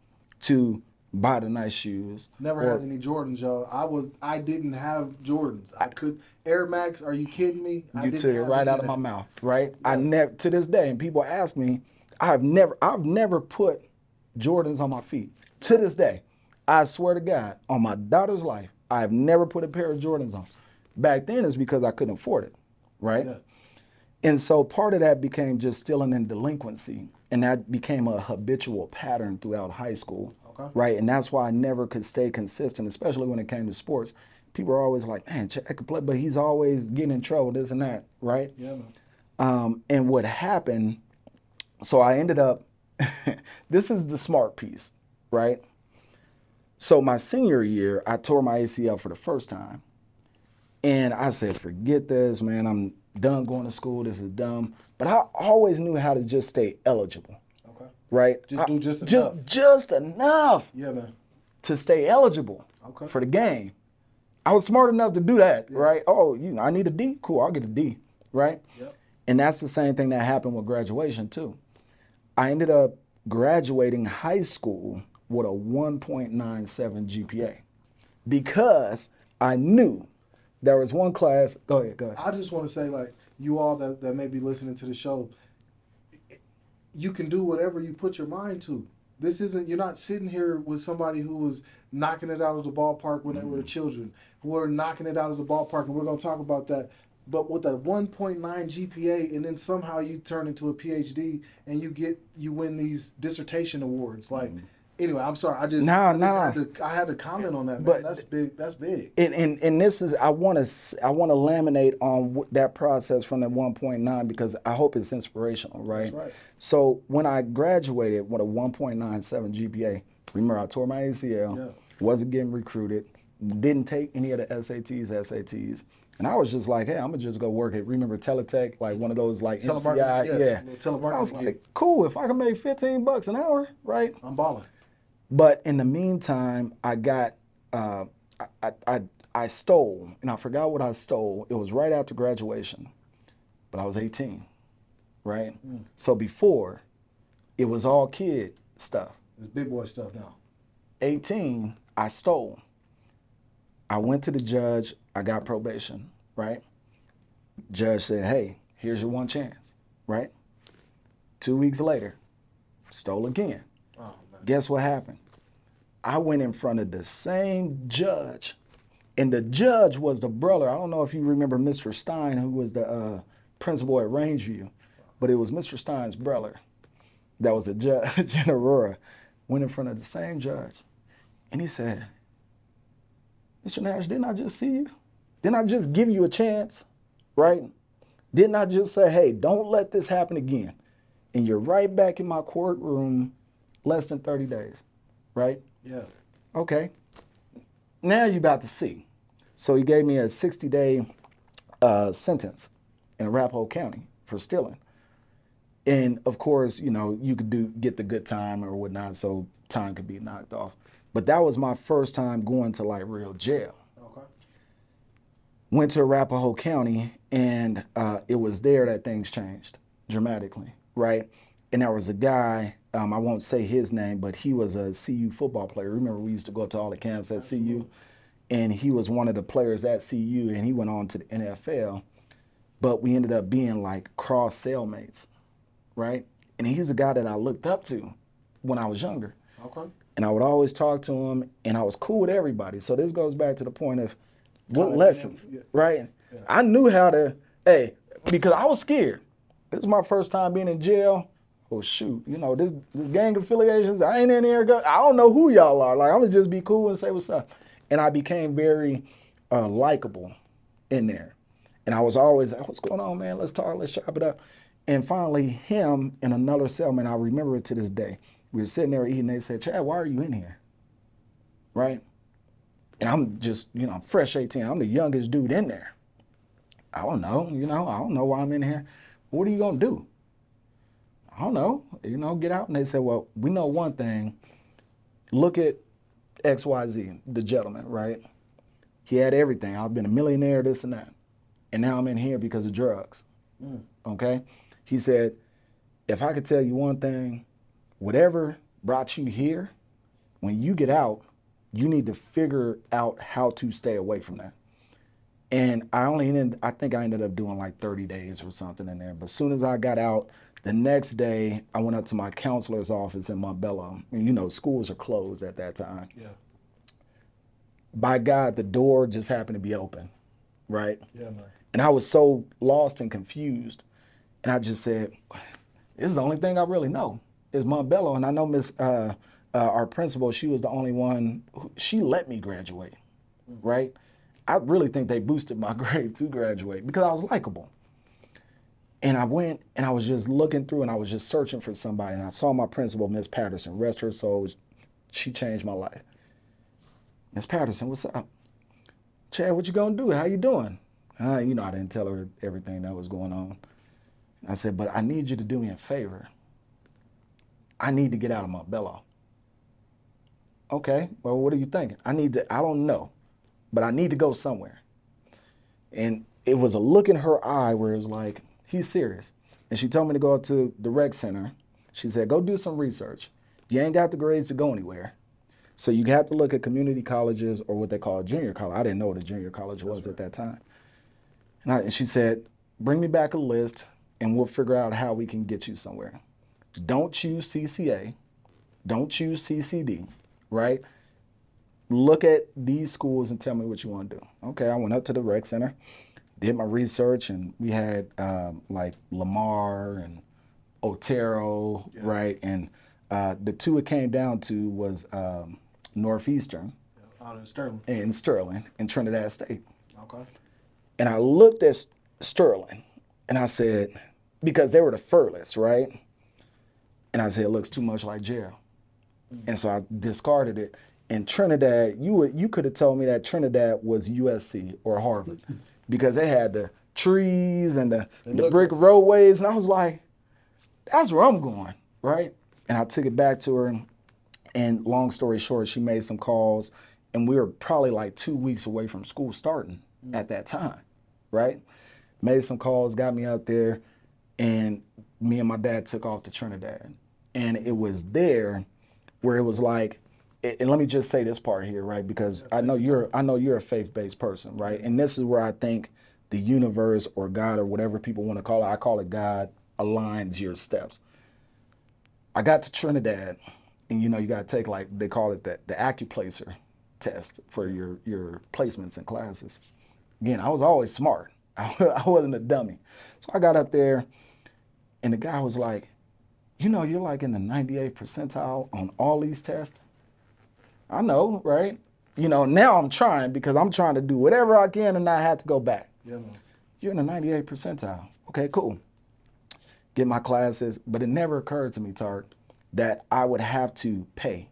to buy the nice shoes. Never or- had any Jordans, y'all. I was I didn't have Jordans. I could Air Max. Are you kidding me? I You took it right out of my mouth, right? I never to this day, and people ask me, I've never, I've never put Jordans on my feet. To this day, I swear to God, on my daughter's life, I have never put a pair of Jordans on. Back then, it's because I couldn't afford it, right? Yeah. And so part of that became just stealing in delinquency, and that became a habitual pattern throughout high school, Okay. right? And that's why I never could stay consistent, especially when it came to sports. People are always like, "Man, Jack could play," but he's always getting in trouble, this and that, right? Yeah. Um, and what happened, so I ended up, (laughs) this is the smart piece, right? So my senior year, I tore my ACL for the first time. And I said, forget this, man. I'm done going to school. This is dumb. But I always knew how to just stay eligible, Okay. right? Just I- do just ju- enough. Just enough Yeah, man. to stay eligible Okay. for the game. I was smart enough to do that, right? Oh, you I need a D? Cool, I'll get a D, right? Yep. And that's the same thing that happened with graduation too. I ended up graduating high school with a 1.97 GPA because I knew there was one class. Go ahead, go ahead. I just want to say, like, you all that, that may be listening to the show, you can do whatever you put your mind to. This isn't, you're not sitting here with somebody who was knocking it out of the ballpark when they were mm-hmm. children, who were knocking it out of the ballpark, and we're going to talk about that. But with a 1.9 GPA, and then somehow you turn into a PhD and you get, you win these dissertation awards. Like, mm-hmm. anyway, I'm sorry. I just, Nah, I, just nah. had to, I had to comment on that, man. But- that's big. That's big. and, and and this is I want to I want to laminate on that process from the 1.9 because I hope it's inspirational, right? right. So when I graduated with a 1.97 GPA, remember I tore my ACL, Yeah. wasn't getting recruited, didn't take any of the SATs, SATs. And I was just like, hey, I'm gonna just go work at remember Teletech, like one of those like MCI, yeah, yeah. I was like, cool, if I can make 15 bucks an hour, right? I'm balling. But in the meantime, I got uh, I, I I I stole, and I forgot what I stole. It was right after graduation, but I was 18, right? So before, it was all kid stuff. It's big boy stuff now. 18, I stole. I went to the judge. I got probation, right? Judge said, "Hey, here's your one chance," right? Two weeks later, stole again. Oh man. Guess what happened? I went in front of the same judge, and the judge was the brother. I don't know if you remember Mr. Stein, who was the uh, principal at Rangeview, but it was Mr. Stein's brother that was a judge (laughs) in Aurora. Went in front of the same judge, and he said, "Mr. Nash, didn't I just see you? Didn't I just give you a chance? Right? Didn't I just say, hey, don't let this happen again?" And you're right back in my courtroom less than 30 days, right? Yeah. Okay. Now you're about to see. So he gave me a 60 day uh, sentence in Arapahoe County for stealing. And of course, you know, you could do get the good time or whatnot, so time could be knocked off. But that was my first time going to like real jail. Went to Arapahoe County, and uh, it was there that things changed dramatically, right? And there was a guy, um, I won't say his name, but he was a CU football player. Remember, we used to go up to all the camps at CU, and he was one of the players at CU, and he went on to the NFL. But we ended up being like cross cellmates, right? And he's a guy that I looked up to when I was younger Okay. and I would always talk to him, and I was cool with everybody. So this goes back to the point of what lessons, dynamic, right? I knew how to, hey, because I was scared. This is my first time being in jail. Oh shoot, you know this this gang affiliations. I ain't in here. Go, I don't know who y'all are. Like I'm gonna just be cool and say what's up. And I became very uh, likable in there. And I was always, what's going on, man? Let's talk, let's chop it up. And finally, him and another cellman, I remember it to this day. We were sitting there eating. They said, Chad, why are you in here? Right? And I'm just, you know, I'm fresh 18. I'm the youngest dude in there. I don't know, you know, I don't know why I'm in here. What are you gonna do? I don't know, you know, get out. And they said, well, we know one thing. Look at XYZ, the gentleman, right? He had everything. I've been a millionaire, this and that. And now I'm in here because of drugs. Mm. Okay? He said, if I could tell you one thing, whatever brought you here, when you get out, you need to figure out how to stay away from that. And I only ended, I think I ended up doing like 30 days or something in there. But as soon as I got out, the next day I went up to my counselor's office in Montbello. And you know, schools are closed at that time. Yeah. By God, the door just happened to be open, right? Yeah, man. And I was so lost and confused. And I just said, this is the only thing I really know is Montbello. And I know Miss, uh, uh, our principal, she was the only one, who, she let me graduate, mm. right? I really think they boosted my (laughs) grade to graduate because I was likable. And I went and I was just looking through and I was just searching for somebody. And I saw my principal, Miss Patterson, rest her soul. She changed my life. Miss Patterson, what's up? Chad, what you gonna do? How you doing? Uh, you know, I didn't tell her everything that was going on. I said, but I need you to do me a favor. I need to get out of Montbello. Okay, well, what are you thinking? I need to, I don't know, but I need to go somewhere. And it was a look in her eye where it was like, he's serious. And she told me to go to the rec center. She said, go do some research. You ain't got the grades to go anywhere. So you have to look at community colleges or what they call junior college. I didn't know what a junior college was right. at that time. And, I, and she said, bring me back a list and we'll figure out how we can get you somewhere. Don't choose CCA. Don't choose CCD, right? Look at these schools and tell me what you want to do. Okay, I went up to the rec center, did my research, and we had um, like Lamar and Otero, yeah. right? And uh, the two it came down to was um, Northeastern. Yeah, out in Sterling. And Sterling, in Trinidad State. Okay. And I looked at Sterling and I said, because they were the furthest, right? And I said, it looks too much like jail. Mm-hmm. And so I discarded it. And Trinidad, you would, you could have told me that Trinidad was USC or Harvard because they had the trees and the, the brick roadways. And I was like, that's where I'm going, right? And I took it back to her. And long story short, she made some calls. And we were probably like two weeks away from school starting mm-hmm. at that time, right? Made some calls, got me out there and me and my dad took off to Trinidad. And it was there where it was like, and let me just say this part here, right? Because I know you're I know you're a faith-based person, right? And this is where I think the universe or God or whatever people want to call it, I call it God, aligns your steps. I got to Trinidad, and you know, you gotta take like they call it the, the Accuplacer test for your your placements and classes. Again, I was always smart. (laughs) I wasn't a dummy. So I got up there and the guy was like, you know, you're like in the 98th percentile on all these tests. I know, right? You know, now I'm trying because I'm trying to do whatever I can and not have to go back. Yeah. You're in the 98th percentile. Okay, cool. Get my classes, but it never occurred to me, Tark, that I would have to pay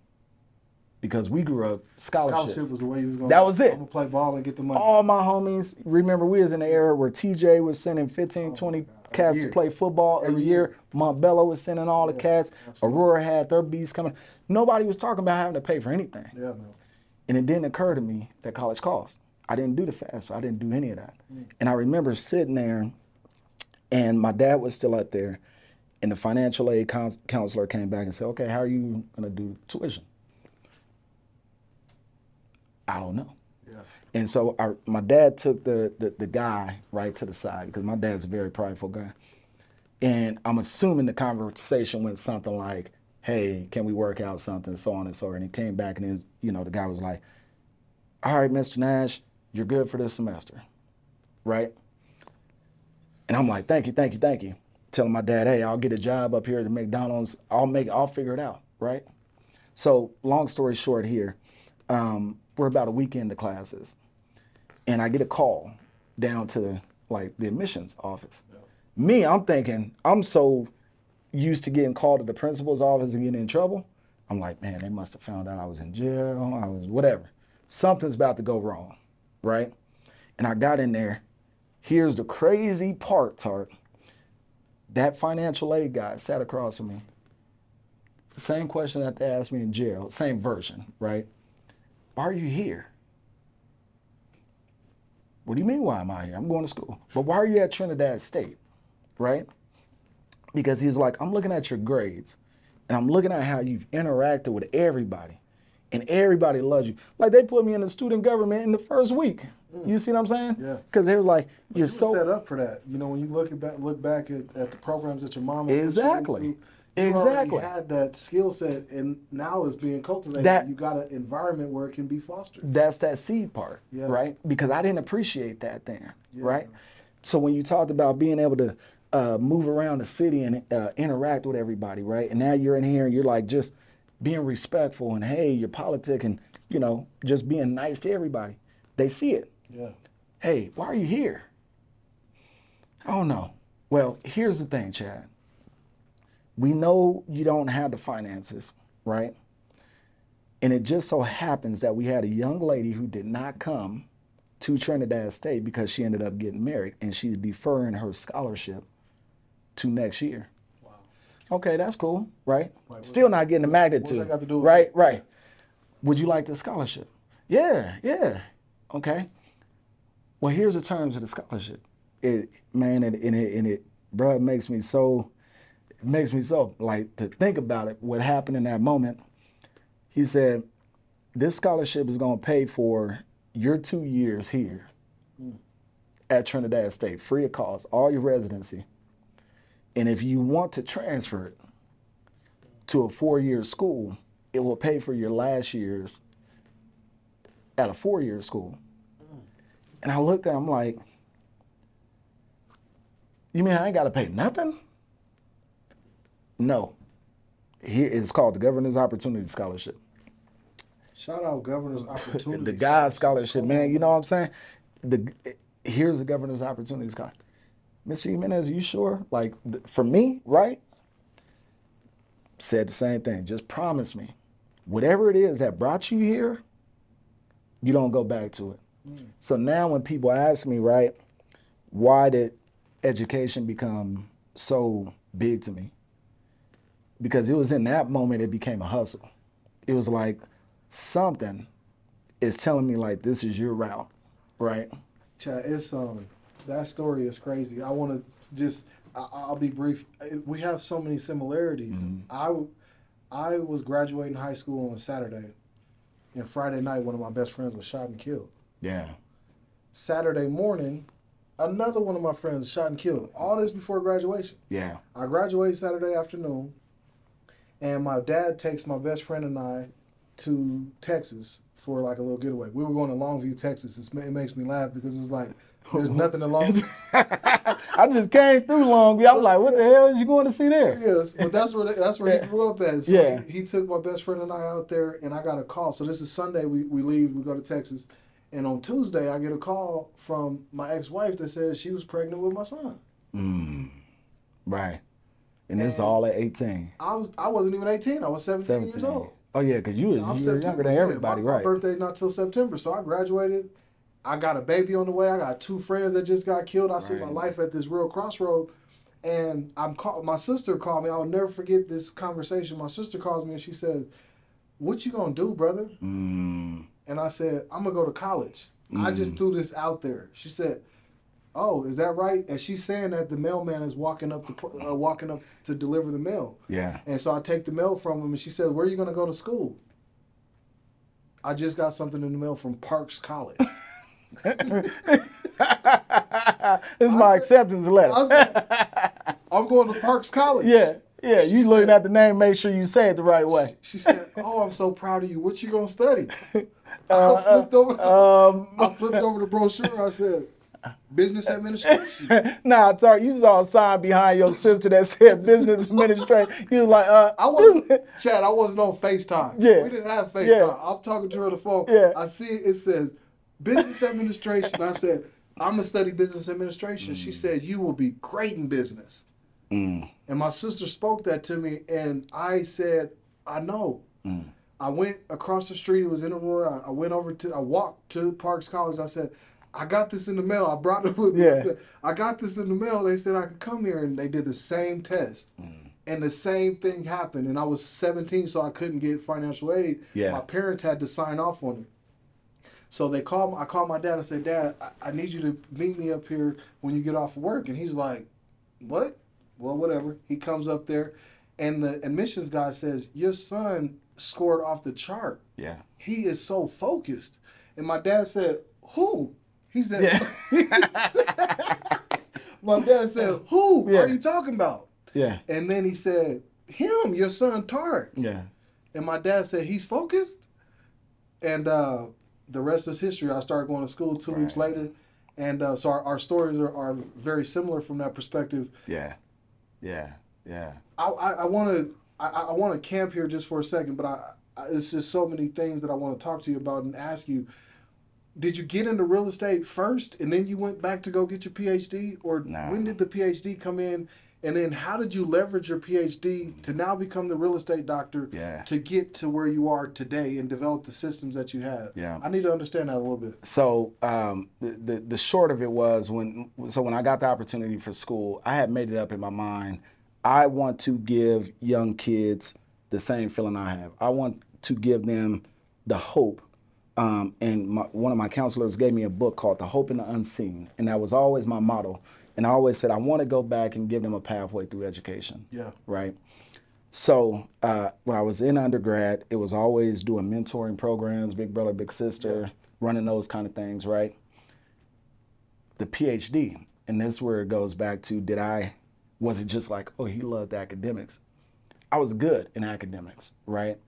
because we grew up scholarships. Scholarship was the way he was going. That was it. I'm gonna play ball and get the money. All my homies, remember we was in the era where TJ was sending 15, oh 20 cats to play football every, every year. year. Montbello was sending all yeah, the cats. Absolutely. Aurora had their bees coming. Nobody was talking about having to pay for anything. Yeah, man. And it didn't occur to me that college cost. I didn't do the fast, I didn't do any of that. Mm. And I remember sitting there, and my dad was still out there, and the financial aid counselor came back and said, "Okay, how are you gonna do tuition?" I don't know. And so my dad took the, the, the guy right to the side because my dad's a very prideful guy. And I'm assuming the conversation went something like, hey, can we work out something, so on and so on. And he came back and was, you know, the guy was like, all right, Mr. Nash, you're good for this semester, right? And I'm like, thank you, thank you, thank you. Telling my dad, hey, I'll get a job up here at the McDonald's. I'll make, I'll figure it out, right? So long story short here, um, we're about a week into classes, and I get a call down to like the admissions office. Me, I'm thinking, I'm so used to getting called to the principal's office and getting in trouble. I'm like, man, they must have found out I was in jail. I was whatever. Something's about to go wrong, right? And I got in there. Here's the crazy part, Tark. That financial aid guy sat across from me. Same question that they asked me in jail, same version, right? Why are you here? What do you mean, why am I here? I'm going to school. But why are you at Trinidad State, right? Because he's like, I'm looking at your grades and I'm looking at how you've interacted with everybody and everybody loves you. Like they put me in the student government in the first week. Mm. You see what I'm saying? Yeah. Because they were like, you're you so set up for that. You know, when you look at back, look back at, at the programs that your mom exactly. Exactly. you had that skill set, and now it's being cultivated. That- you got an environment where it can be fostered. that's that seed part, Yeah. right? Because I didn't appreciate that then, right? So when you talked about being able to uh, move around the city and uh, interact with everybody, right? And now you're in here and you're like just being respectful and hey, you're politic and you know just being nice to everybody. They see it. Yeah. Hey, why are you here? I don't know. Well, here's the thing, Chad. We know you don't have the finances, right? And it just so happens that we had a young lady who did not come to Trinidad State because she ended up getting married and she's deferring her scholarship to next year. Wow. Okay, that's cool, right? Still not getting the magnitude. that got to do with right, it? right. Would you like the scholarship? Yeah, yeah. Okay. Well, here's the terms of the scholarship. It, man, and, and it, and it, bro, it makes me so, it makes me so like to think about it. What happened in that moment? He said, "This scholarship is going to pay for your two years here mm. at Trinidad State, free of cost, all your residency. And if you want to transfer it to a four-year school, it will pay for your last years at a four-year school." Mm. And I looked at him like, you mean I ain't got to pay nothing? No. Here it's called the Governor's Opportunity Scholarship. Shout out Governor's Opportunity. (laughs) The God Scholarship, man. You know what I'm saying? The here's the Governor's Opportunity Scholarship. Mr. Jimenez, are you sure? Like th- for me, right? Said the same thing. Just promise me, whatever it is that brought you here, you don't go back to it. Mm. So now when people ask me, right, why did education become so big to me? Because it was in that moment it became a hustle. It was like something is telling me like this is your route, right? Chad, it's um that story is crazy. I want to just I, I'll be brief. We have so many similarities. I I was graduating high school on a Saturday, and Friday night one of my best friends was shot and killed. Yeah. Saturday morning, another one of my friends shot and killed. All this before graduation. Yeah. I graduated Saturday afternoon, and my dad takes my best friend and I to Texas for like a little getaway. We were going to Longview, Texas. It's, it makes me laugh because it was like there's (laughs) nothing to Longview. (laughs) I just came through Longview. I'm like, what the hell is you going to see there? Yes, but that's where that's where he grew up at. So Yeah. he, he took my best friend and I out there, and I got a call. So this is Sunday. We we leave. We go to Texas, and on Tuesday I get a call from my ex-wife that says she was pregnant with my son. Mm. Right. And this is all at 18, I was I wasn't even 18. I was 17, years old. Oh yeah, because you was you were younger than yeah. everybody, my, right? My birthday's not till September, so I graduated. I got a baby on the way. I got two friends that just got killed. I see my life at this real crossroad, and I'm call, My sister called me. I'll never forget this conversation. My sister calls me and she says, "What you gonna do, brother?" Mm. And I said, "I'm gonna go to college." I just threw this out there. She said, "Oh, is that right?" And she's saying that the mailman is walking up to uh, walking up to deliver the mail. Yeah. And so I take the mail from him, and she says, "Where are you going to go to school?" I just got something in the mail from Parks College. (laughs) (laughs) this is my acceptance letter. I said, (laughs) "I'm going to Parks College." yeah. Yeah. You looking at the name, make sure you say it the right way. She said, "Oh, I'm so proud of you. What you going to study?" Uh, I flipped over. Um, I flipped over the brochure. I said, "Business administration." (laughs) nah, sorry, you saw a sign behind your sister that said business administration. You was like, uh, I wasn't, (laughs) Chad. I wasn't on Facetime. Yeah. we didn't have FaceTime. Yeah. I'm talking to her on the phone. Yeah. I see it, it says business administration. I said, I'm gonna study business administration. She said you will be great in business. Mm. And my sister spoke that to me, and I said, I know. Mm. I went across the street. It was in Aurora. I went over to. I walked to Parks College. I said, I got this in the mail. I brought it with me. I, Yeah. said, I got this in the mail. They said I could come here, and they did the same test. Mm. And the same thing happened. And I was 17, so I couldn't get financial aid. Yeah. My parents had to sign off on it. So they called. I called my dad. I said, Dad, I, I need you to meet me up here when you get off of work. And he's like, What? Well, whatever. He comes up there, and the admissions guy says, Your son scored off the chart. Yeah. He is so focused. And my dad said, Who? He said, (laughs) My dad said, Who Yeah. are you talking about? Yeah. And then he said, Him, your son Tark. Yeah. And my dad said, He's focused. And uh, the rest is history. I started going to school two weeks later. And uh, so our, our stories are, are very similar from that perspective. Yeah. Yeah. Yeah. I I want to I, I want to camp here just for a second, but I, I it's just so many things that I want to talk to you about and ask you. Did you get into real estate first, and then you went back to go get your PhD, or Nah. when did the PhD come in? And then how did you leverage your PhD to now become the real estate doctor Yeah. to get to where you are today and develop the systems that you have? Yeah. I need to understand that a little bit. So um, the, the the short of it was when so when I got the opportunity for school, I had made it up in my mind. I want to give young kids the same feeling I have. I want to give them the hope. Um, and my, one of my counselors gave me a book called The Hope in the Unseen, and that was always my motto. And I always said I want to go back and give them a pathway through education Yeah. right? So uh, when I was in undergrad, it was always doing mentoring programs, big brother, big sister, running those kind of things, right? The PhD, and this is where it goes back to: Did I? Was it just like, oh, he loved academics? I was good in academics, right?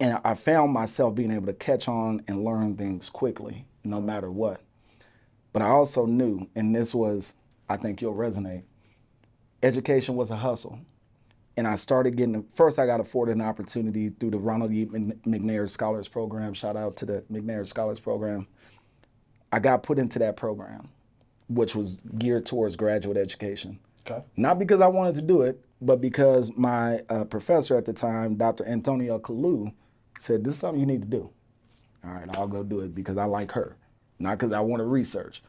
And I found myself being able to catch on and learn things quickly, no matter what. But I also knew, and this was, I think you'll resonate, education was a hustle and I started getting first. I got afforded an opportunity through the Ronald E. McNair Scholars Program. Shout out to the McNair Scholars Program. I got put into that program, which was geared towards graduate education. Okay. Not because I wanted to do it, but because my uh, professor at the time, Dr. Antonio Kalu, said, "This is something you need to do." All right, I'll go do it because I like her, not because I want to research.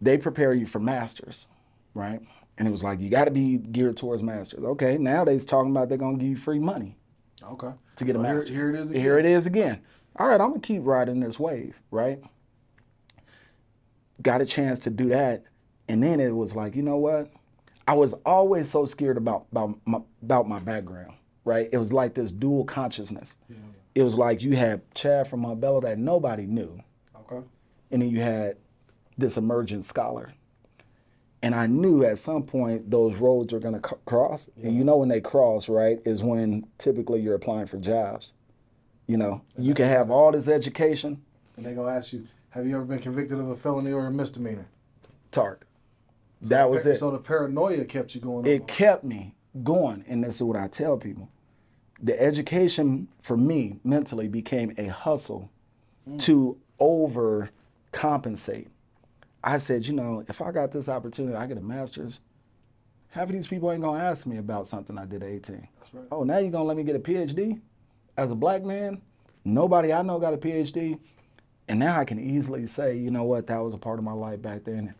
They prepare you for masters, right? And it was like you got to be geared towards masters. Okay, now they's talking about they're gonna give you free money Okay. to get So a here- master. here it is Here again. it is again. All right, I'm gonna keep riding this wave, right? Got a chance to do that, and then it was like, you know what? I was always so scared about about my, about my background, right? It was like this dual consciousness. It was like you had Chad from Montbello that nobody knew, Okay. and then you had this emergent scholar. And I knew at some point those roads were going to c- cross. And you know when they cross, right, is when typically you're applying for jobs. You know, you can have all this education, And they gonna ask you, have you ever been convicted of a felony or a misdemeanor? Tark. That was it. So the paranoia kept you going. It on. kept me going. And this is what I tell people. The education for me mentally became a hustle mm. to overcompensate. I said, you know, if I got this opportunity, I get a master's. Half of these people ain't gonna ask me about something I did at 18. That's right. Oh, now you're gonna let me get a PhD? As a black man, nobody I know got a PhD. And now I can easily say, you know what, that was a part of my life back then.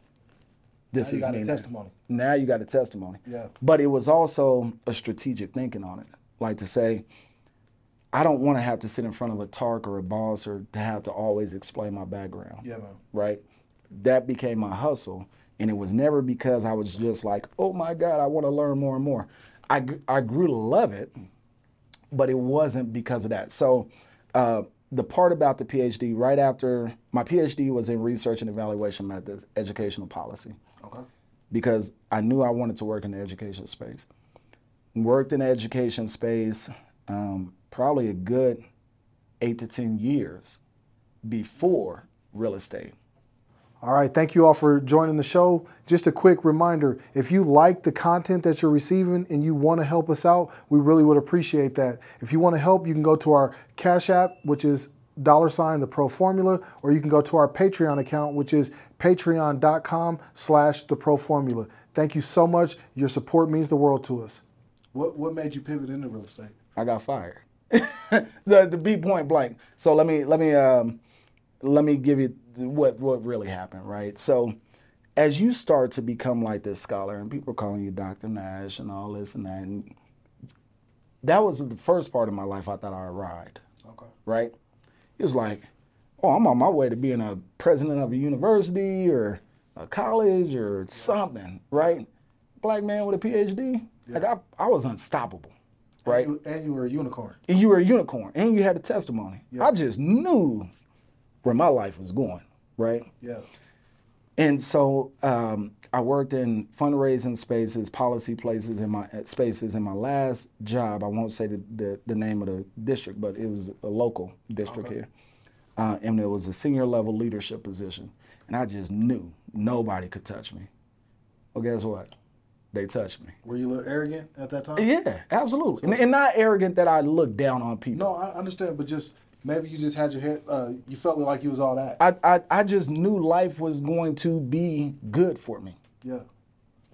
This Now you is got me a now. testimony. Now you got a testimony. Yeah. But it was also a strategic thinking on it. Like to say, I don't want to have to sit in front of a Tark or a boss or to have to always explain my background. Yeah, man. Right? That became my hustle. And it was never because I was just like, oh my God, I want to learn more and more. I, I grew to love it, but it wasn't because of that. So, uh, the part about the PhD, right after my PhD was in research and evaluation methods, educational policy Okay. because I knew I wanted to work in the education space. Worked in the education space um, probably a good eight to 10 years before real estate. All right, thank you all for joining the show. Just a quick reminder if you like the content that you're receiving and you want to help us out, we really would appreciate that. If you want to help, you can go to our Cash App, which is dollar sign the pro formula, or you can go to our Patreon account, which is patreon.com slash the pro formula. Thank you so much. Your support means the world to us. What what made you pivot into real estate? I got fired. (laughs) so to be point blank. So let me let me um, let me give you what what really happened, right? So as you start to become like this scholar, and people are calling you Dr. Nash and all this and that, and that was the first part of my life I thought I arrived. Okay. Right? It was like, oh, I'm on my way to being a president of a university or a college or something, right? Black man with a PhD. Like I, I was unstoppable. Right? And you, and you were a unicorn. and you were a unicorn and you had a testimony. I just knew where my life was going, right? Yeah. And so um, I worked in fundraising spaces, policy places in my uh, spaces. In my last job, I won't say the, the, the name of the district, but it was a local district here, uh, and it was a senior level leadership position. And I just knew nobody could touch me. Well, guess what? They touched me. Were you a little arrogant at that time? Yeah, absolutely, and, and not arrogant that I look down on people. No, I understand, but just maybe you just had your head. Uh, you felt like you was all that. I, I, I just knew life was going to be good for me yeah.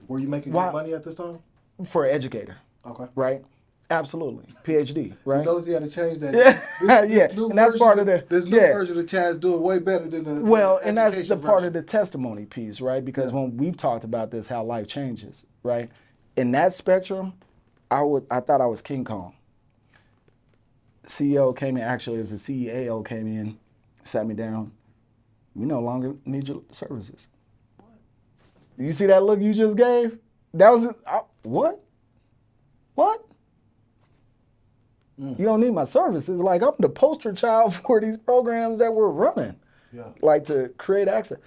Were you making Why- good money at this time? for an educator, Okay. right? Absolutely. PhD, right? Notice he had to change that. (laughs) Yeah, yeah, new and that's version part of the- This new yeah. version of Chad's doing way better than the. well, the and that's the education part of the testimony piece, right? Because when we've talked about this, how life changes, right? In that spectrum, I would I thought I was King Kong. CEO came in, actually, as the CEO came in, sat me down. We no longer need your services. What? You see that look you just gave? That was I, what? What? Mm. You don't need my services. Like I'm the poster child (laughs) for these programs that we're running. Yeah. Like to create access.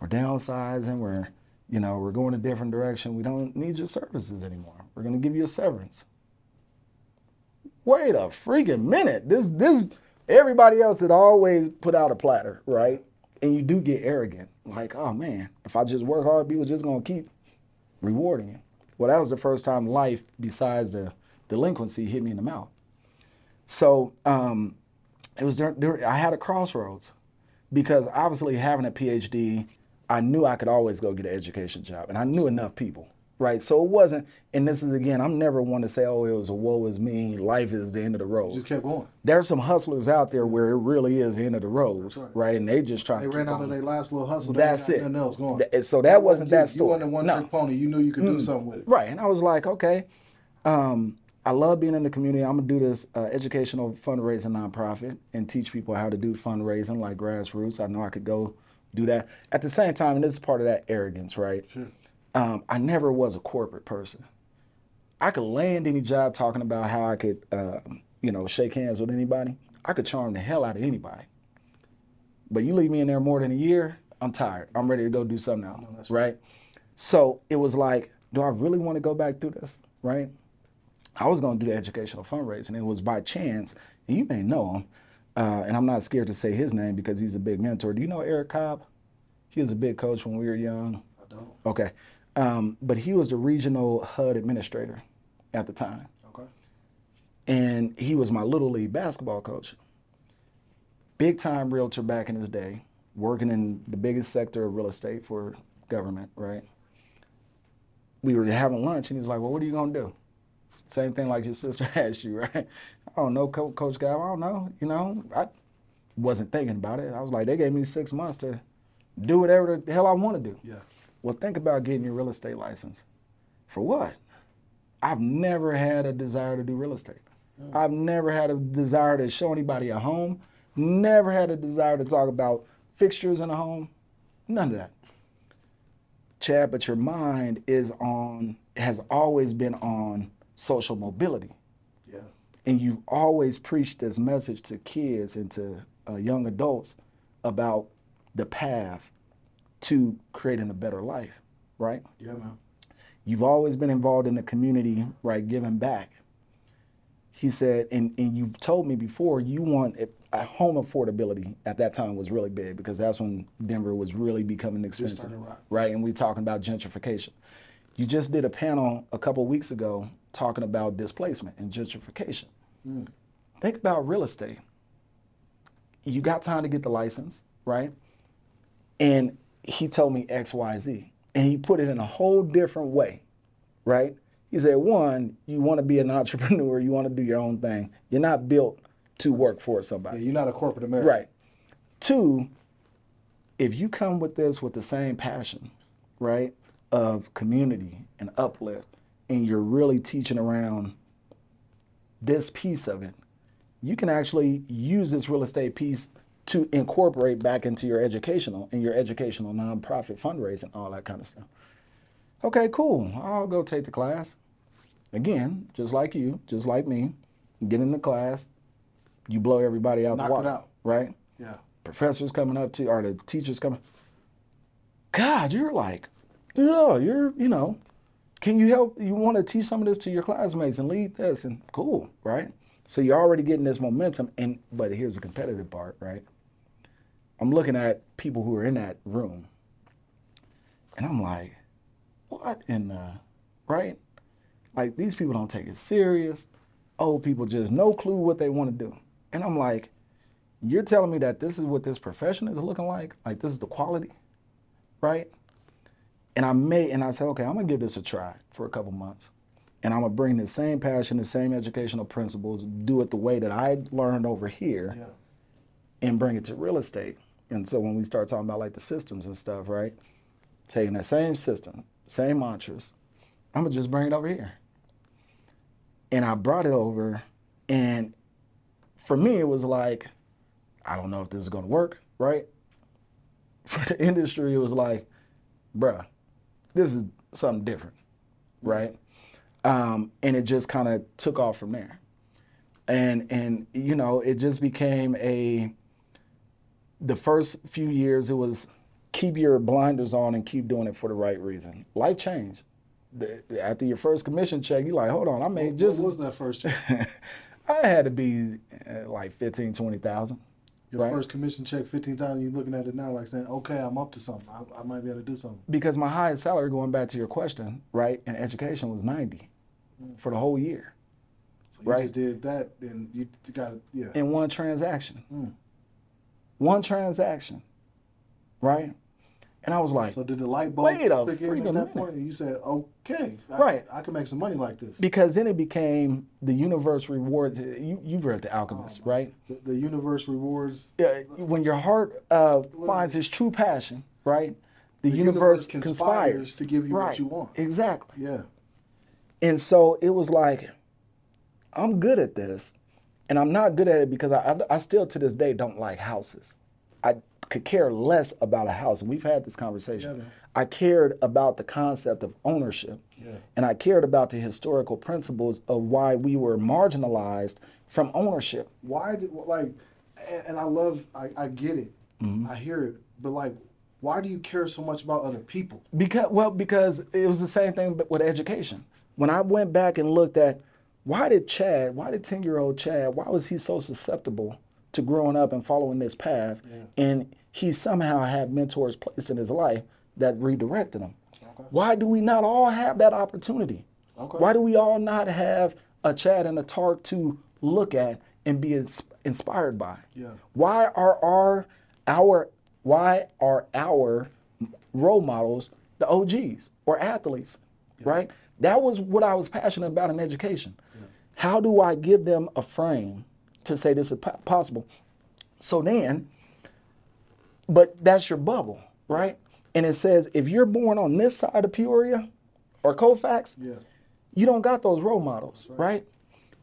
We're downsizing. We're, you know, we're going a different direction. We don't need your services anymore. We're gonna give you a severance. Wait a freaking minute. This this everybody else had always put out a platter, right? And you do get arrogant. Like, oh man, if I just work hard, people just gonna keep rewarding you. Well, that was the first time life, besides the delinquency, hit me in the mouth. So um, it was during, during, I had a crossroads because obviously having a PhD, I knew I could always go get an education job, and I knew enough people, right? So it wasn't. And this is again, I'm never one to say, "Oh, it was a woe is me. Life is the end of the road." Just kept going. There's some hustlers out there where it really is the end of the road, right. right. And they just try They ran out on. of their last little hustle. That's it. Nothing else going. Th- so that wasn't you, that You story. wasn't a one No. trick pony. You knew you could do something with it. Right. And I was like, okay, um, I love being in the community. I'm gonna do this uh, educational fundraising nonprofit and teach people how to do fundraising like grassroots. I know I could go do that. At the same time, and this is part of that arrogance, right? Sure. Um, I never was a corporate person. I could land any job talking about how I could, uh, you know, shake hands with anybody. I could charm the hell out of anybody. But you leave me in there more than a year, I'm tired. I'm ready to go do something else, that's right? So it was like, do I really want to go back through this, right? I was going to do the educational fundraising. It was by chance, and you may know him, uh, and I'm not scared to say his name because he's a big mentor. Do you know Eric Cobb? He was a big coach when we were young. I don't. Okay. Um, but he was the regional HUD administrator at the time. Okay. And he was my little league basketball coach. Big time realtor back in his day, working in the biggest sector of real estate for government, right? We were having lunch and he was like, Well, what are you gonna do? Same thing like your sister (laughs) asked you, right? I don't know, Co- Coach Gab, I don't know. You know, I wasn't thinking about it. I was like, they gave me six months to do whatever the hell I want to do. Yeah. Well, think about getting your real estate license. For what? I've never had a desire to do real estate. I've never had a desire to show anybody a home. Never had a desire to talk about fixtures in a home. None of that. Chad, but your mind is on, has always been on social mobility. Yeah. And you've always preached this message to kids and to uh, young adults about the path to creating a better life, right? Yeah, man. You've always been involved in the community, right? Giving back. He said, and, and you've told me before, you want a, a home affordability at that time was really big because that's when Denver was really becoming expensive, starting to rock. right? And we're talking about gentrification. You just did a panel a couple weeks ago talking about displacement and gentrification. Mm. Think about real estate. you got time to get the license, right? And he told me X, Y, Z. And he put it in a whole different way, right? He said, one, you want to be an (laughs) entrepreneur, you want to do your own thing. You're not built to work for somebody. Yeah, you're not a corporate American. Right. Two, if you come with this with the same passion, right, of community and uplift, and you're really teaching around this piece of it, you can actually use this real estate piece to incorporate back into your educational and your educational nonprofit fundraising, all that kind of stuff. Okay, cool. I'll go take the class. Again, just like you, just like me, get in the class, you blow everybody out Knock the it water, out. right? Yeah. Professors coming up to, or the teachers coming. God, you're like, yeah, you're, you know, can you help? You want to teach some of this to your classmates and lead this, and cool, right? So you're already getting this momentum, and but here's the competitive part, right? I'm looking at people who are in that room, and I'm like, what in the, right? Like these people don't take it serious. Old people just no clue what they want to do, and I'm like, you're telling me that this is what this profession is looking like? Like this is the quality, right? And I made, and I said, okay, I'm gonna give this a try for a couple months. And I'm gonna bring the same passion, the same educational principles, do it the way that I learned over here Yeah. and bring it to real estate. And so when we start talking about like the systems and stuff, right? Taking that same system, same mantras, I'm gonna just bring it over here. And I brought it over, and for me, it was like, I don't know if this is gonna work, right? (laughs) For the industry, it was like, bruh, this is something different, right? Um, and it just kind of took off from there. And and you know, it just became a the first few years it was keep your blinders on and keep doing it for the right reason. Life changed. The, after your first commission check, you're like, hold on, I made What just was that first check? (laughs) I had to be uh, like 15, 20,000. Your Right. first commission check, fifteen thousand. You're looking at it now, like saying, "Okay, I'm up to something. I, I might be able to do something." Because my highest salary, going back to your question, right, in education was 90 for the whole year So you Right. just did that, and you got it. Yeah. in one transaction. Mm. One transaction, right? And I was like, So did the light bulb Wait a click in at that minute. point? And you said, "Okay, I, Right. I can make some money like this." because then it became the universe rewards. You, you've read The Alchemist, Oh, right? The, the universe rewards. Yeah, when your heart uh, finds its true passion, right? The, The universe, universe conspires, conspires to give you what you want. Exactly. Yeah. And so it was like, I'm good at this, and I'm not good at it because I, I, I still to this day don't like houses. I could care less about a house. And we've had this conversation. Yeah. I cared about the concept of ownership, Yeah. and I cared about the historical principles of why we were marginalized from ownership. Why did like? And, and I love. I, I get it. Mm-hmm. I hear it. But like, why do you care so much about other people? Because well, because it was the same thing with education. When I went back and looked at why did Chad, why did 10-year-old Chad, why was he so susceptible to growing up and following this path? And he somehow had mentors placed in his life that redirected him. Why do we not all have that opportunity? Okay. Why do we all not have a Chad and a Tark to look at and be ins- inspired by? Yeah. Why are our our why are our role models the OGs or athletes? Right? That was what I was passionate about in education. How do I give them a frame to say this is po- possible? So then, but that's your bubble, right? And it says if you're born on this side of Peoria or Colfax, Yeah. you don't got those role models, right?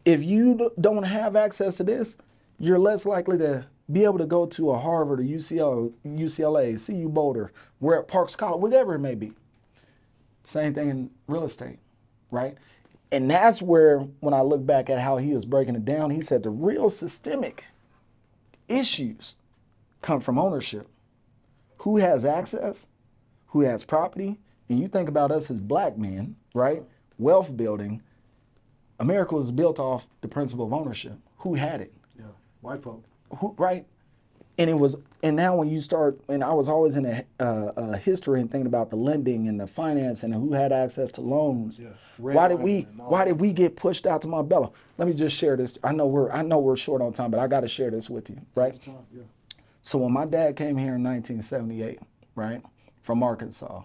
If you don't have access to this, you're less likely to be able to go to a Harvard or UCLA, UCLA, CU Boulder, where at Parks College, whatever it may be. Same thing in real estate, right? And that's where, when I look back at how he was breaking it down, he said the real systemic issues come from ownership. Who has access? Who has property? And you think about us as black men, right? Wealth building. America was built off the principle of ownership. Who had it? Yeah. White folk. Who, right? and it was and now when you start and i was always in a, uh, uh, history and thinking about the lending and the finance and who had access to loans Yeah. why did we Redlining and all why did we get pushed out to Montbello let me just share this i know we're i know we're short on time but i got to share this with you right Yeah. So when my dad came here in 1978 right from arkansas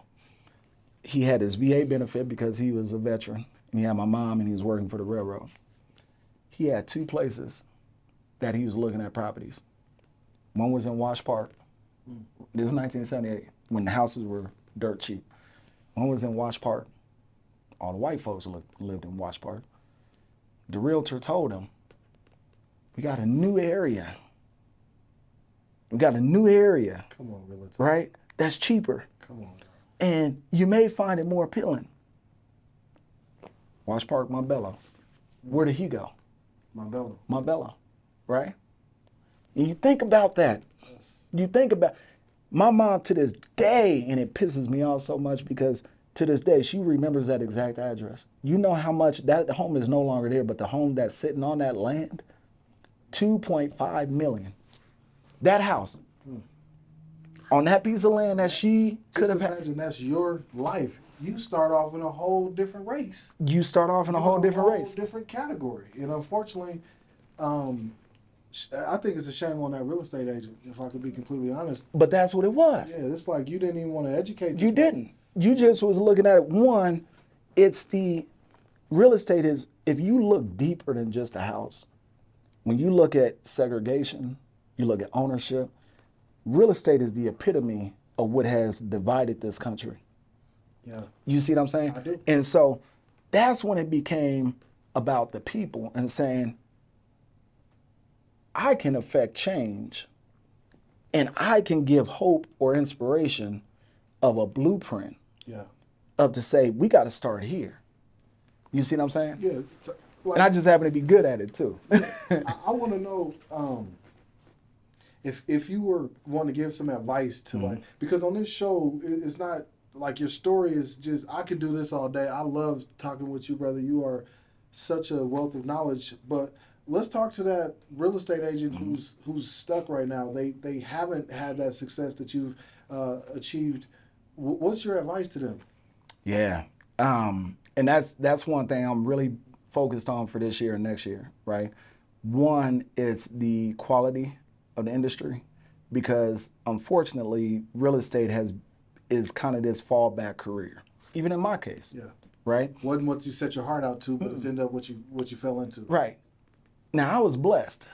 he had his va benefit because he was a veteran and he had my mom and he was working for the railroad he had two places that he was looking at properties one was in Wash Park. This is 1978 when the houses were dirt cheap. One was in Wash Park. All the white folks li- lived in Wash Park. The realtor told him, "We got a new area. We got a new area, Come on, realtor. right? That's cheaper, Come on. and you may find it more appealing." Wash Park, Montbello. Where did he go? Montbello. Montbello, right? And you think about that. You think about my mom to this day, and it pisses me off so much because to this day she remembers that exact address. You know how much that home is no longer there, but the home that's sitting on that land, two point five million. That house on that piece of land that she could have had. imagine that's your life. You start off in a whole different race. You start off in a whole different race. different category. And unfortunately, um, I think it's a shame on that real estate agent. If I could be completely honest, But that's what it was. yeah, it's like you didn't even want to educate. You didn't. You just was looking at it. One, it's the real estate is if you look deeper than just a house, when you look at segregation, you look at ownership, real estate is the epitome of what has divided this country. Yeah, You see what I'm saying? I do. And so that's when it became about the people and saying, I can affect change and I can give hope or inspiration of a blueprint yeah, of to say, we got to start here. You see what I'm saying? yeah. Like, And I just happen to be good at it too. I, I want to know um, if if you were wanting to give some advice to like because on this show it's not like your story is just I could do this all day. I love talking with you, brother. You are such a wealth of knowledge. But let's talk to that real estate agent who's who's stuck right now. They they haven't had that success that you've uh, achieved. Wh- What's your advice to them? Yeah. Um, and that's that's one thing I'm really focused on for this year and next year, right? One, it's the quality of the industry because unfortunately real estate has is kind of this fallback career. Even in my case. Yeah. Right? Wasn't what you set your heart out to, but it's ended up what you what you fell into. Right. Now I was blessed.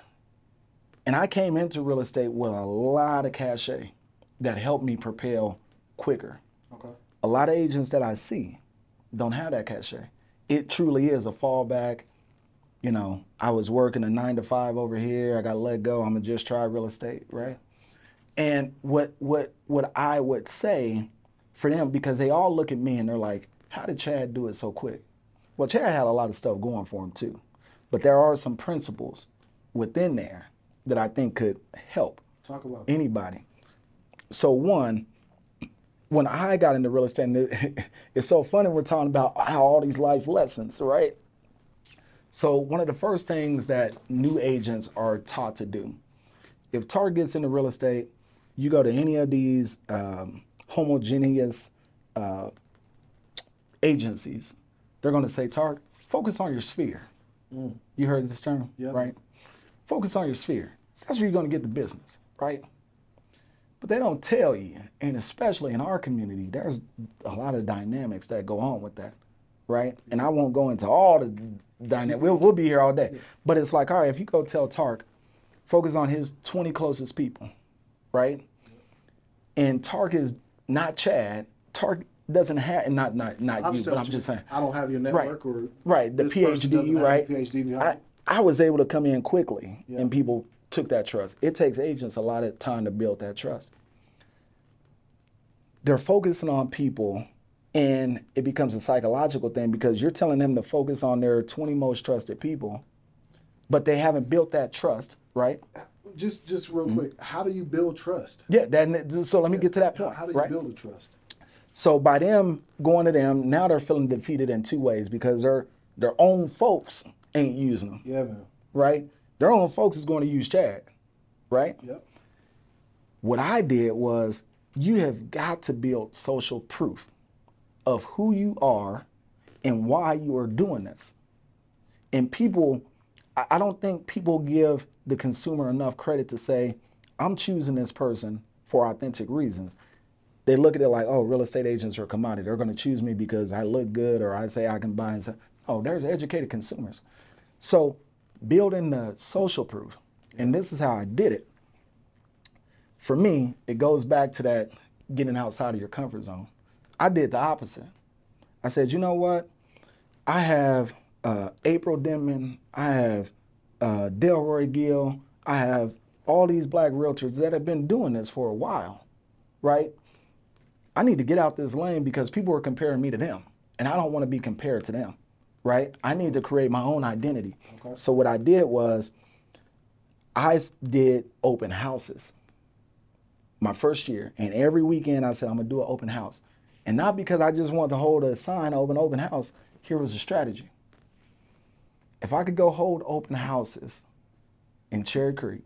And I came into real estate with a lot of cachet that helped me propel quicker. Okay. a lot of agents that I see don't have that cachet. It truly is a fallback. You know, I was working a nine to five over here. I got let go. I'm gonna just try real estate, right? And what what what I would say for them because they all look at me and they're like, "How did Chad do it so quick?" Well, Chad had a lot of stuff going for him too, but there are some principles within there that I think could help Talk about. anybody. So one, when I got into real estate, and it, (laughs) it's so funny we're talking about how all these life lessons, right? So one of the first things that new agents are taught to do, if Tark gets into real estate, you go to any of these um, homogeneous uh, agencies, they're going to say, Tark, focus on your sphere. You heard this term, Yep. right? Focus on your sphere. That's where you're going to get the business, right? But they don't tell you, and especially in our community, there's a lot of dynamics that go on with that, right? And I won't go into all the dynamics. We'll, we'll be here all day. But it's like, all right, if you go tell Tark, focus on his 20 closest people, right? And Tark is not Chad. Tark doesn't have, not not not you, but I'm you- just saying. I don't have your network or Right, the PhD, right? PhD I. I was able to come in quickly Yeah. and people took that trust. It takes agents a lot of time to build that trust. They're focusing on people and it becomes a psychological thing because you're telling them to focus on their 20 most trusted people, but they haven't built that trust, right? Just just real Mm-hmm. quick, how do you build trust? Yeah, that, so let me get to that How, point. how do you right? build a trust? So by them going to them, now they're feeling defeated in two ways because their their own folks ain't using them. Yeah, man. right? Their own folks is going to use Chad, right? Yep. What I did was you have got to build social proof of who you are and why you are doing this. And people, I don't think people give the consumer enough credit to say, I'm choosing this person for authentic reasons. They look at it like, oh, real estate agents are a commodity. They're going to choose me because I look good or I say I can buy and sell. Oh, there's educated consumers. So building the social proof, and this is how I did it. For me, it goes back to that getting outside of your comfort zone. I did the opposite. I said, you know what? I have uh, April Denman, I have uh, Delroy Gill, I have all these black realtors that have been doing this for a while, right? I need to get out this lane because people are comparing me to them, and I don't want to be compared to them, right? I need to create my own identity. So what I did was, I did open houses my first year, and every weekend I said I'm gonna do an open house, and not because I just want to hold a sign of an open house. Here was a strategy. If I could go hold open houses in Cherry Creek,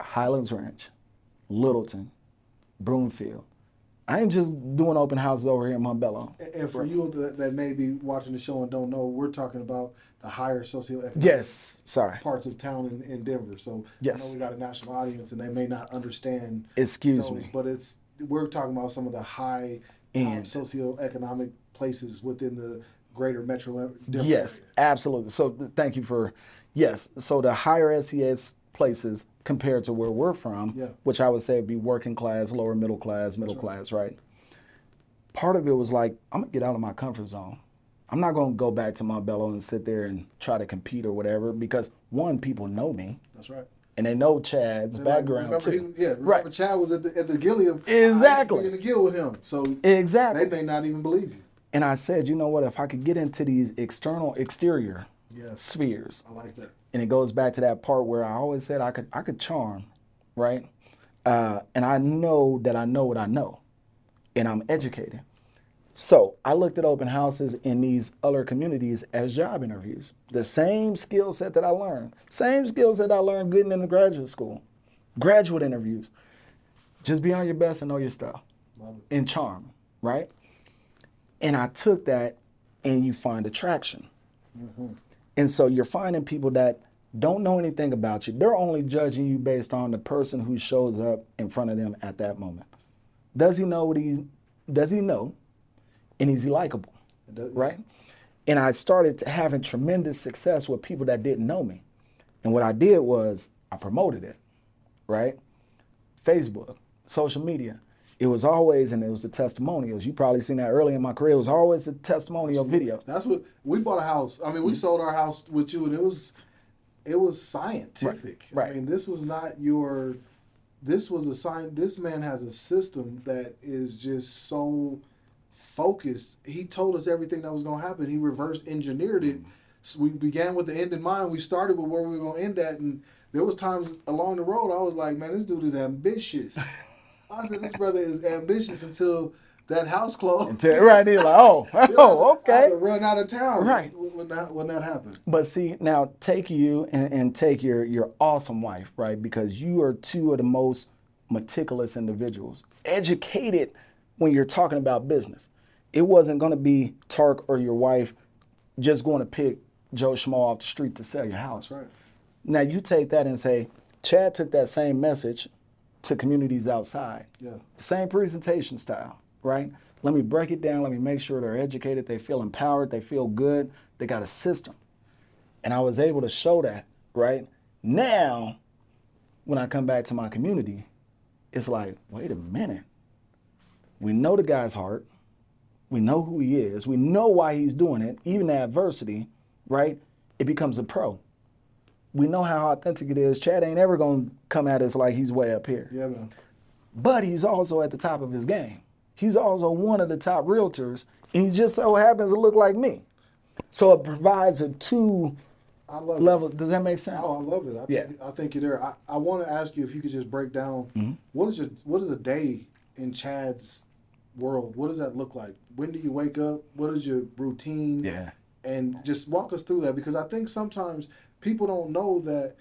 Highlands Ranch, Littleton, Broomfield, I ain't just doing open houses over here in Montbello. And- for you that, that may be watching the show and don't know, we're talking about the higher socioeconomic Yes, sorry. parts of town in, in Denver. So Yes. I know we got a national audience and they may not understand Excuse those, me. but it's we're talking about some of the high um, And- socioeconomic places within the greater metro Yes, area. absolutely. So thank you for yes. So the higher SES places compared to where we're from, Yeah. which I would say would be working class, lower middle class, middle class, right? Part of it was like I'm gonna get out of my comfort zone. I'm not gonna go back to Montbello and sit there and try to compete or whatever because one, people know me That's right. And they know Chad's And like, background remember too. he, yeah, remember right. Chad was at the at the Gilliam. Exactly. In the Gill with him, so Exactly. they may not even believe you. And I said, you know what? If I could get into these external, exterior Yes, spheres, I like that. and it goes back to that part where I always said I could I could charm, right? Uh, and I know that I know what I know, and I'm educated. So I looked at open houses in these other communities as job interviews. The same skill set that I learned, same skills that I learned getting into graduate school, graduate interviews. Just be on your best and know your stuff, and charm, right? And I took that, and you find attraction. Mm-hmm. And so you're finding people that don't know anything about you. They're only judging you based on the person who shows up in front of them at that moment. Does he know what he does he know? And is he likable? Right? And I started having tremendous success with people that didn't know me. And what I did was I promoted it, right? Facebook, social media. It was always, and it was the testimonials. You probably seen that early in my career. It was always a testimonial video. That's what we bought a house. I mean, we mm-hmm. sold our house with you, and it was it was scientific. Right. Right. I mean, this was not your. This was a sign. This man has a system that is just so focused. He told us everything that was going to happen. He reverse engineered it. Mm-hmm. So we began with the end in mind. We started with where we were going to end at, and there was times along the road I was like, "Man, this dude is ambitious." (laughs) I said, "This brother is ambitious." Until that house closed. right, he's like, oh, (laughs) oh, okay. to run out of town. Right. When that when that happened. But see, now take you and, and take your your awesome wife, right? Because you are two of the most meticulous individuals, educated when you're talking about business. It wasn't going to be Tark or your wife just going to pick Joe Schmo off the street to sell your house. Right. Now you take that and say, Chad took that same message to communities outside. Yeah. Same presentation style, right? Let me break it down. Let me make sure they're educated, they feel empowered, they feel good, they got a system. And I was able to show that, right? Now, when I come back to my community, it's like, wait a minute. We know the guy's heart. We know who he is. We know why he's doing it. Even the adversity, right? It becomes a pro. We know how authentic it is. Chad ain't ever gonna come at us like he's way up here Yeah, man. but he's also at the top of his game. He's also one of the top realtors, and he just so happens to look like me. So it provides a two I love level. Does that make sense? Oh, I love it. I Yeah. think, I think you're there. I, I want to ask you if you could just break down Mm-hmm. what is your what is a day in Chad's world? What does that look like? When do you wake up? What is your routine? Yeah. and just walk us through that because I think sometimes people don't know that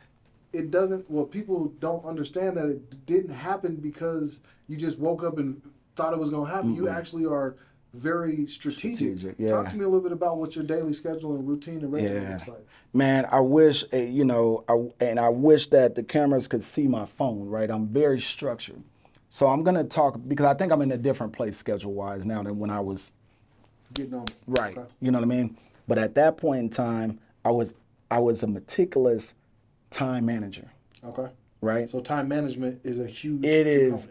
it doesn't. Well, people don't understand that it didn't happen because you just woke up and thought it was going to happen. You actually are very strategic. Strategic, yeah. Talk to me a little bit about what your daily schedule and routine and regimen Yeah. looks like. Man, I wish eh, you know, I, and I wish that the cameras could see my phone. Right, I'm very structured, so I'm gonna talk because I think I'm in a different place schedule wise now than when I was Getting on. right. Okay. You know what I mean? But at that point in time, I was I was a meticulous time manager. Okay. Right, So time management is a huge. It is.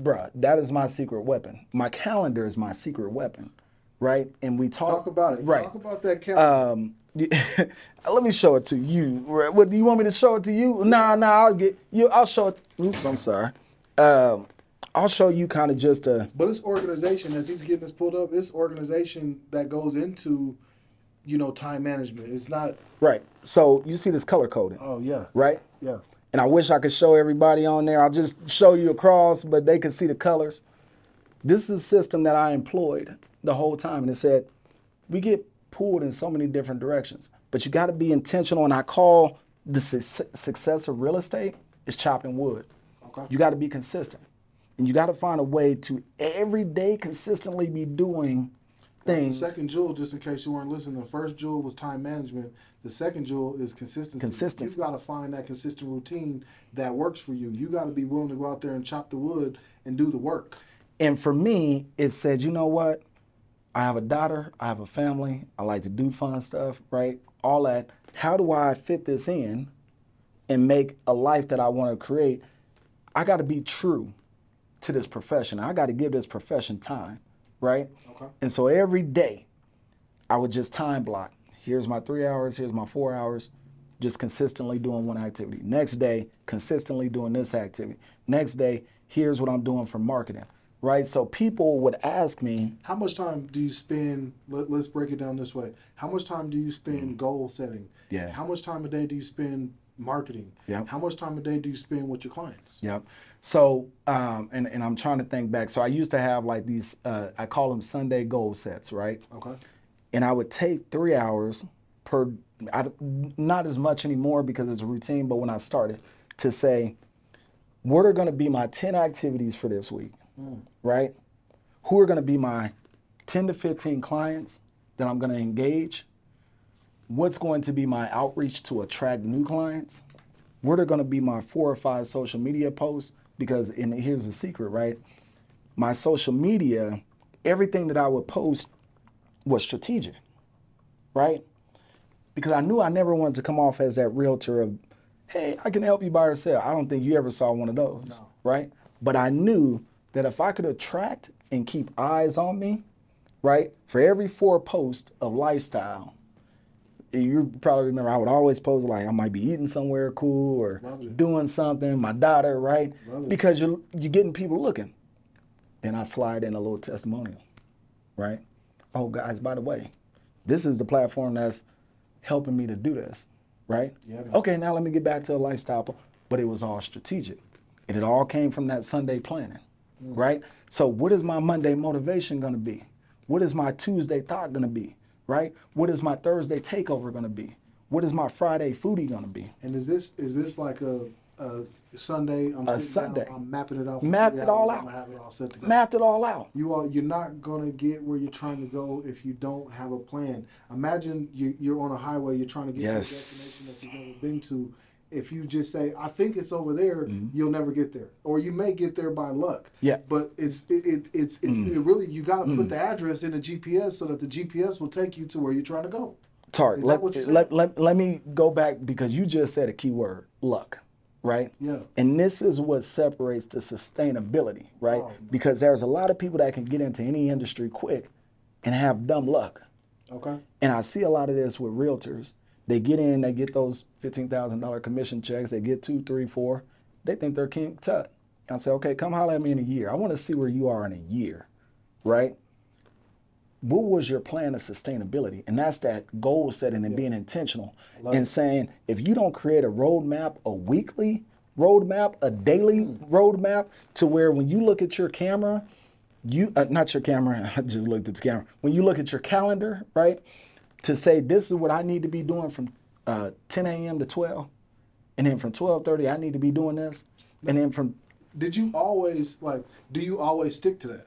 bruh. That is my secret weapon. My calendar is my secret weapon. Right, and we talk Talk about it. Right. Talk about that calendar. Um, (laughs) let me show it to you. What do you want me to show it to you? Nah, nah. I'll get you. I'll show it. Oops, I'm sorry. Um, I'll show you kind of just a But it's organization, as he's getting this pulled up, it's organization that goes into, you know, time management. It's not, right. So you see this color coding, oh, yeah. right? Yeah. And I wish I could show everybody on there. I'll just show you across, but they can see the colors. This is a system that I employed the whole time, and it said we get pulled in so many different directions, but you got to be intentional. And I call the su- success of real estate is chopping wood. Okay. You got to be consistent, and you got to find a way to every day consistently be doing The things. second jewel, just in case you weren't listening, the first jewel was time management. The second jewel is consistency. Consistency. You got to find that consistent routine that works for you. You got to be willing to go out there and chop the wood and do the work. And for me, it said, you know what? I have a daughter, I have a family, I like to do fun stuff, right? All that. How do I fit this in and make a life that I want to create? I got to be true to this profession. I got to give this profession time, right? Okay. And so every day, I would just time block. Here's my three hours, here's my four hours, just consistently doing one activity. Next day, consistently doing this activity. Next day, here's what I'm doing for marketing, right? So people would ask me, How much time do you spend? Let, let's break it down this way. How much time do you spend goal setting? Mm. Yeah. How much time a day do you spend marketing? Yep. How much time a day do you spend with your clients? Yep. So, um, and, and I'm trying to think back. So I used to have like these, uh, I call them Sunday goal sets, right? Okay. and I would take three hours per, I, not as much anymore because it's a routine, but when I started to say, what are going to be my 10 activities for this week, right? Who are going to be my 10 to 15 clients that I'm going to engage? What's going to be my outreach to attract new clients? What are going to be my four or five social media posts? Because, and here's the secret, right? My social media, everything that I would post was strategic, right? Because I knew I never wanted to come off as that realtor of, hey, I can help you buy or sell. I don't think you ever saw one of those, right? But I knew that if I could attract and keep eyes on me, right, for every four posts of lifestyle, you probably remember I would always post like I might be eating somewhere cool or doing something, my daughter, right? Because you're you're getting people looking. Then I slide in a little testimonial, right? Oh guys, by the way, this is the platform that's helping me to do this, right? Yeah. Okay, now let me get back to a lifestyle, but it was all strategic. And it all came from that Sunday planning, Mm. right? So what is my Monday motivation gonna be? What is my Tuesday thought gonna be? Right? What is my Thursday takeover gonna be? What is my Friday foodie gonna be? And is this is this like a, a Sunday? I'm A sitting down, Sunday. I'm mapping it out. For Map it all out. I'm have it all set together. Mapped it all out. You are you're not gonna get where you're trying to go if you don't have a plan. Imagine you you're on a highway, you're trying to get Yes. to a destination that you've never been to. If you just say, "I think it's over there," you'll never get there, or you may get there by luck. Mm-hmm. Yeah. But it's it, it it's it's it really you got to put the address in the GPS so that the GPS will take you to where you're trying to go. Tark, let, what you're saying? let, let, let me go back because you just said a key word, luck, right? Yeah. And this is what separates the sustainability, right? Oh, because there's a lot of people that can get into any industry quick and have dumb luck. Okay. And I see a lot of this with realtors. They get in, they get those $15,000 commission checks, they get two, three, four. They think they're King Tut. I say, okay, come holler at me in a year. I want to see where you are in a year, right? What was your plan of sustainability? And that's that goal setting and being intentional and saying, if you don't create a roadmap, a weekly roadmap, a daily roadmap, to where when you look at your camera, you uh, not your camera (laughs) i just looked at the camera when you look at your calendar right to say this is what i need to be doing from uh, 10 a.m to 12 and then from twelve thirty I need to be doing this, and then from Did you always like? Do you always stick to that,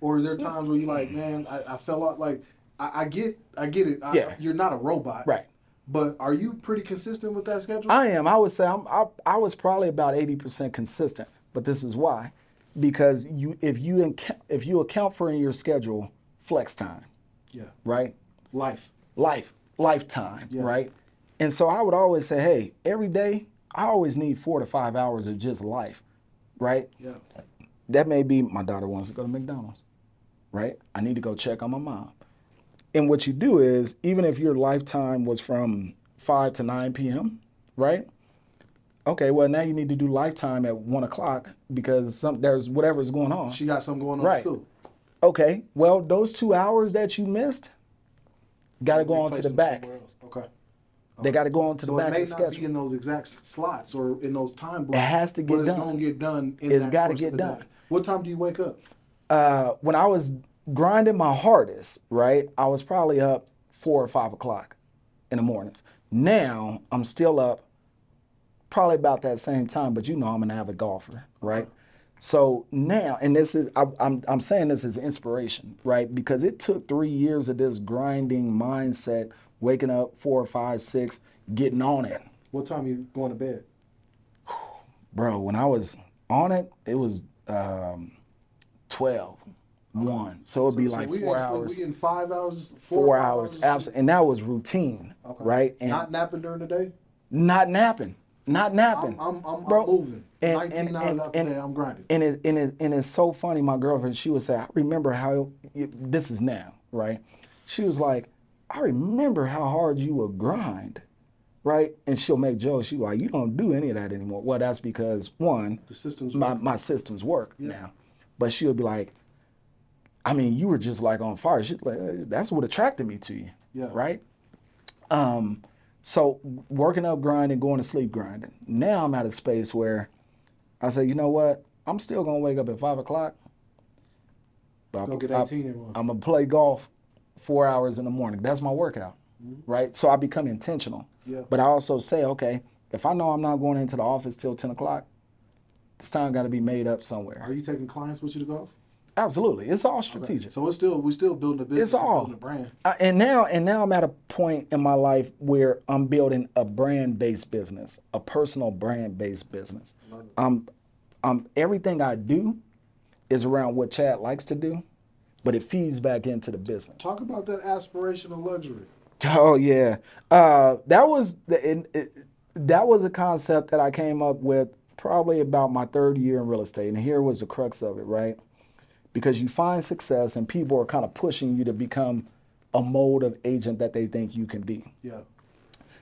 or is there times where you like, man, I, I fell out? Like, I, I get, I get it. I, Yeah. You're not a robot, right. But are you pretty consistent with that schedule? I am. I would say I'm, I, I was probably about eighty percent consistent, but this is why, because you if you enca- if you account for in your schedule flex time, yeah. right? Life. Life lifetime, Yeah. right? And so I would always say, hey, every day I always need four to five hours of just life, right? Yeah. That may be my daughter wants to go to McDonald's, right? I need to go check on my mom. And what you do is, even if your lifetime was from 5 to 9 p.m., right? Okay, well, now you need to do lifetime at 1 o'clock because some, there's whatever's going on. She got something going on Right. school. Okay, well, those two hours that you missed got to go on to the back. Okay. They got to go on to So the it back may of the not schedule. be in those exact slots or in those time blocks. It has to get but done. It's gonna get done. In It's that gotta get done. day. What time do you wake up? uh, when I was grinding my hardest, right, I was probably up four or five o'clock in the mornings. Now I'm still up probably about that same time, but you know I'm an avid golfer, right? So now, and this is, I, I'm, I'm saying this is inspiration, right? Because it took three years of this grinding mindset, waking up four, five, six, getting on it. What time you going to bed? (sighs) Bro, when I was on it, it was um, 12, 1. So it'd be So like four hours. We getting five hours. four, five hours, of abs- sleep? and that was routine, Okay. right? And not, napping during the day. Not napping, not napping. I'm, I'm, I'm, Bro, I'm moving. and- 19 and- hours and- and- day, I'm grinding. and it, and it, and it's so funny. My girlfriend, she would say, "I remember how it, this is now, right?" She was like, "I remember how hard you would grind." Right, and she'll make jokes. She like, you don't do any of that anymore. Well, that's because one, The systems. my, work. my systems work now. But she'll be like, I mean, you were just like on fire. She, like, that's what attracted me to you. Yeah. Right. Um, so working up grinding, going to sleep grinding. Now I'm at a space where I say, you know what? I'm still gonna wake up at five o'clock. But Go get I- 18 in one. I'm gonna play golf four hours in the morning. That's my workout, mm-hmm. right? So I become intentional. Yeah. But I also say, okay, if I know I'm not going into the office till ten o'clock, this time got to be made up somewhere. Are you taking clients with you to golf? Absolutely, it's all strategic. So it's still we're still building a business. It's all. building a brand. I- and now and now I'm at a point in my life where I'm building a brand based business, a personal brand based business. Um, um, everything I do is around what Chad likes to do, but it feeds back into the business. Talk about that aspirational luxury. Oh yeah, uh, that was the it, it, that was a concept that I came up with probably about my third year in real estate, and here was the crux of it, right? Because you find success, and people are kind of pushing you to become a mode of agent that they think you can be. Yeah.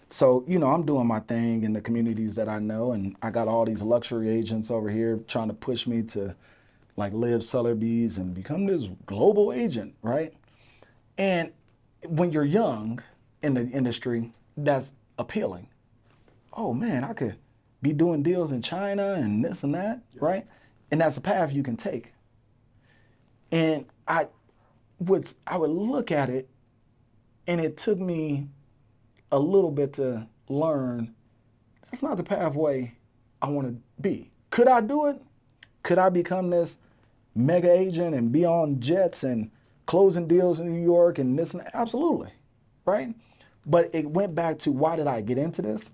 So you know, I'm doing my thing in the communities that I know, and I got all these luxury agents over here trying to push me to like live Sotheby's and become this global agent, right? And when you're young in the industry, that's appealing. Oh man, I could be doing deals in China and this and that, right? And that's a path you can take. And I would I would look at it and it took me a little bit to learn that's not the pathway I want to be. Could I do it? Could I become this mega agent and be on jets and closing deals in New York and this and that? Absolutely. Right? But it went back to why did I get into this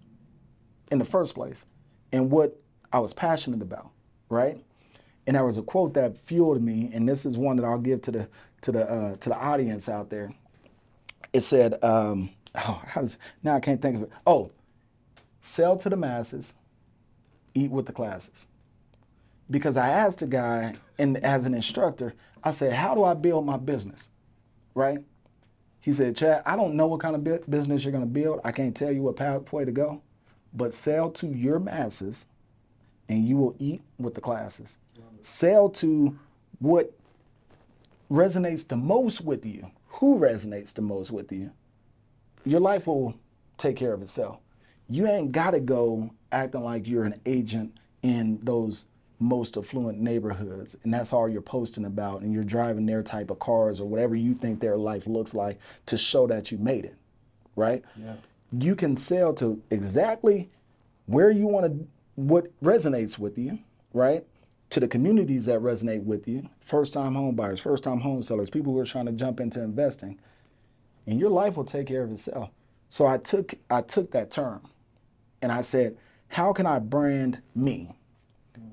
in the first place and what I was passionate about, right? And there was a quote that fueled me, and this is one that I'll give to the to the uh, to the audience out there. It said, um, (laughs) "Oh, now I can't think of it. Oh, sell to the masses, eat with the classes." Because I asked the guy, and as an instructor, I said, "How do I build my business?" Right? He said, "Chad, I don't know what kind of business you're going to build. I can't tell you what pathway to go, but sell to your masses, and you will eat with the classes." Sell to what resonates the most with you. Who resonates the most with you? Your life will take care of itself. You ain't got to go acting like you're an agent in those most affluent neighborhoods and that's all you're posting about and you're driving their type of cars or whatever you think their life looks like to show that you made it right Yeah. you can sell to exactly where you want to, what resonates with you, right? To the communities that resonate with you, first time home buyers, first time home sellers, people who are trying to jump into investing, and your life will take care of itself. So I took I took that term and I said, how can I brand me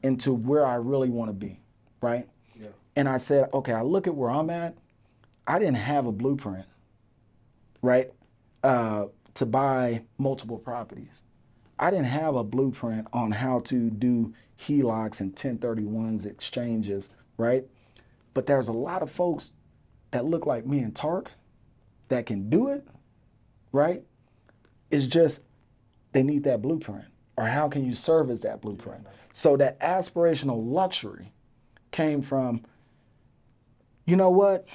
into where I really want to be, right? Yeah. And I said, okay, I look at where I'm at. I didn't have a blueprint, right, uh, to buy multiple properties. I didn't have a blueprint on how to do HELOCs and 1031s exchanges, right? But there's a lot of folks that look like me and Tark that can do it, right? It's just they need that blueprint. Or how can you service that blueprint? So that aspirational luxury came from, you know what?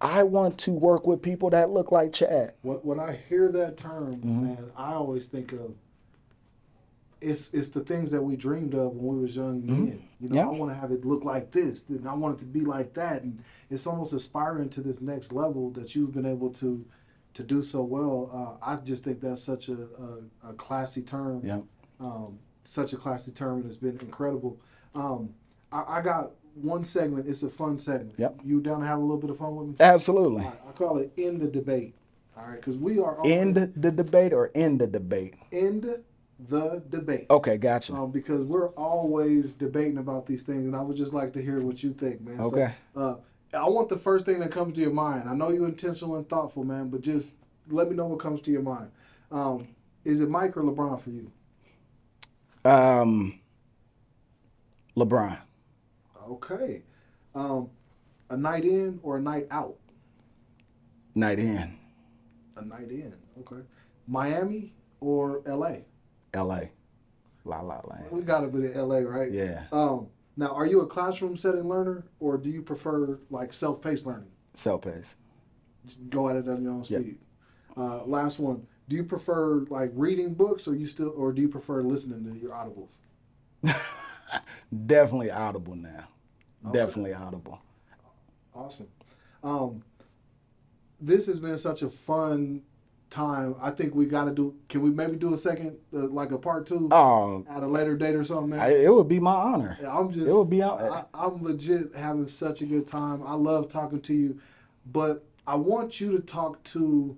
I want to work with people that look like Chad. When, when I hear that term, Mm-hmm. man, I always think of it's it's the things that we dreamed of when we was young men. You know, Mm-hmm. Yeah. I want to have it look like this, and I want it to be like that, and it's almost aspiring to this next level that you've been able to to do so well. Uh, I just think that's such a, a, a classy term. Yeah. Um, such a classy term, and it's been incredible. Um, I, I got one segment. It's a fun segment. Yep. You down to have a little bit of fun with me? Absolutely. Right, I call it in the debate. All right, because we are End the debate or end the debate? end the debate. Okay, gotcha. Um, because we're always debating about these things, and I would just like to hear what you think, man. Okay. So, uh, I want the first thing that comes to your mind. I know you're intentional and thoughtful, man, but just let me know what comes to your mind. Um, is it Mike or LeBron for you? Um, LeBron, Okay. Um, a night in or a night out? night in, A night in. Okay. Miami or L.A. L.A. La La Land. We got to be in L.A., right? Yeah, Um, now, are you a classroom setting learner or do you prefer like self paced learning? Self-paced. Just go at it on your own Yep. speed. Uh, last one. Do you prefer like reading books or you still or do you prefer listening to your audibles? (laughs) Definitely audible now. Definitely audible. Awesome. Um, this has been such a fun time. I think we got to do. Can we maybe do a second, uh, like a part two, Oh, at a later date or something, man? I, it would be my honor. I'm just. It would be out- I, I'm legit having such a good time. I love talking to you, but I want you to talk to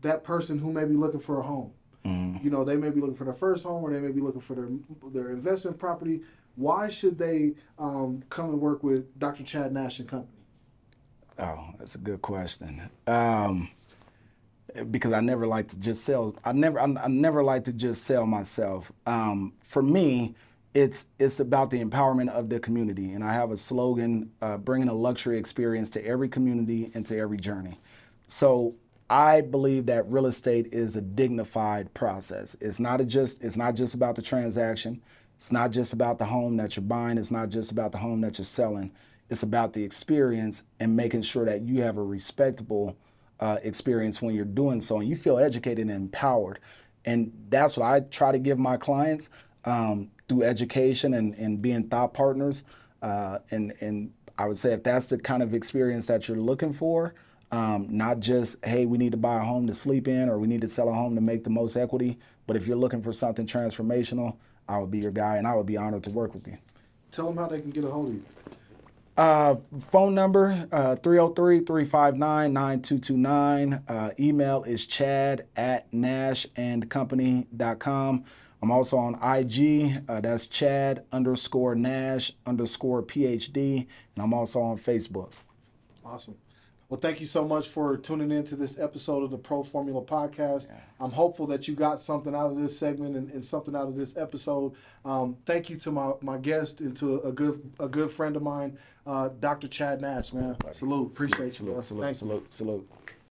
that person who may be looking for a home. Mm-hmm. You know, they may be looking for their first home, or they may be looking for their their investment property. Why should they um, come and work with Dr. Chad Nash and Company? Oh, that's a good question. Um, because I never like to just sell. I never, I, never like to just sell myself. Um, for me, it's it's about the empowerment of the community, and I have a slogan: uh, bringing a luxury experience to every community and to every journey. So I believe that real estate is a dignified process. It's not a just. It's not just about the transaction. It's not just about the home that you're buying. It's not just about the home that you're selling. It's about the experience and making sure that you have a respectable uh, experience when you're doing so and you feel educated and empowered. And that's what I try to give my clients um, through education and, and being thought partners. Uh, and, and I would say if that's the kind of experience that you're looking for, um, not just, hey, we need to buy a home to sleep in or we need to sell a home to make the most equity, but if you're looking for something transformational, I would be your guy and I would be honored to work with you. Tell them how they can get a hold of you. Uh, phone number uh, 303-359-9229. Uh, email is chad at nashandcompany.com. I'm also on IG. Uh, that's chad underscore nash underscore PhD. And I'm also on Facebook. Awesome. Well, thank you so much for tuning in to this episode of the Pro Formula Podcast. I'm hopeful that you got something out of this segment and, and something out of this episode. Um, thank you to my, my guest and to a good a good friend of mine, uh, Dr. Chad Nash. Man, salute. Appreciate you. Salute, salute, you. salute, salute.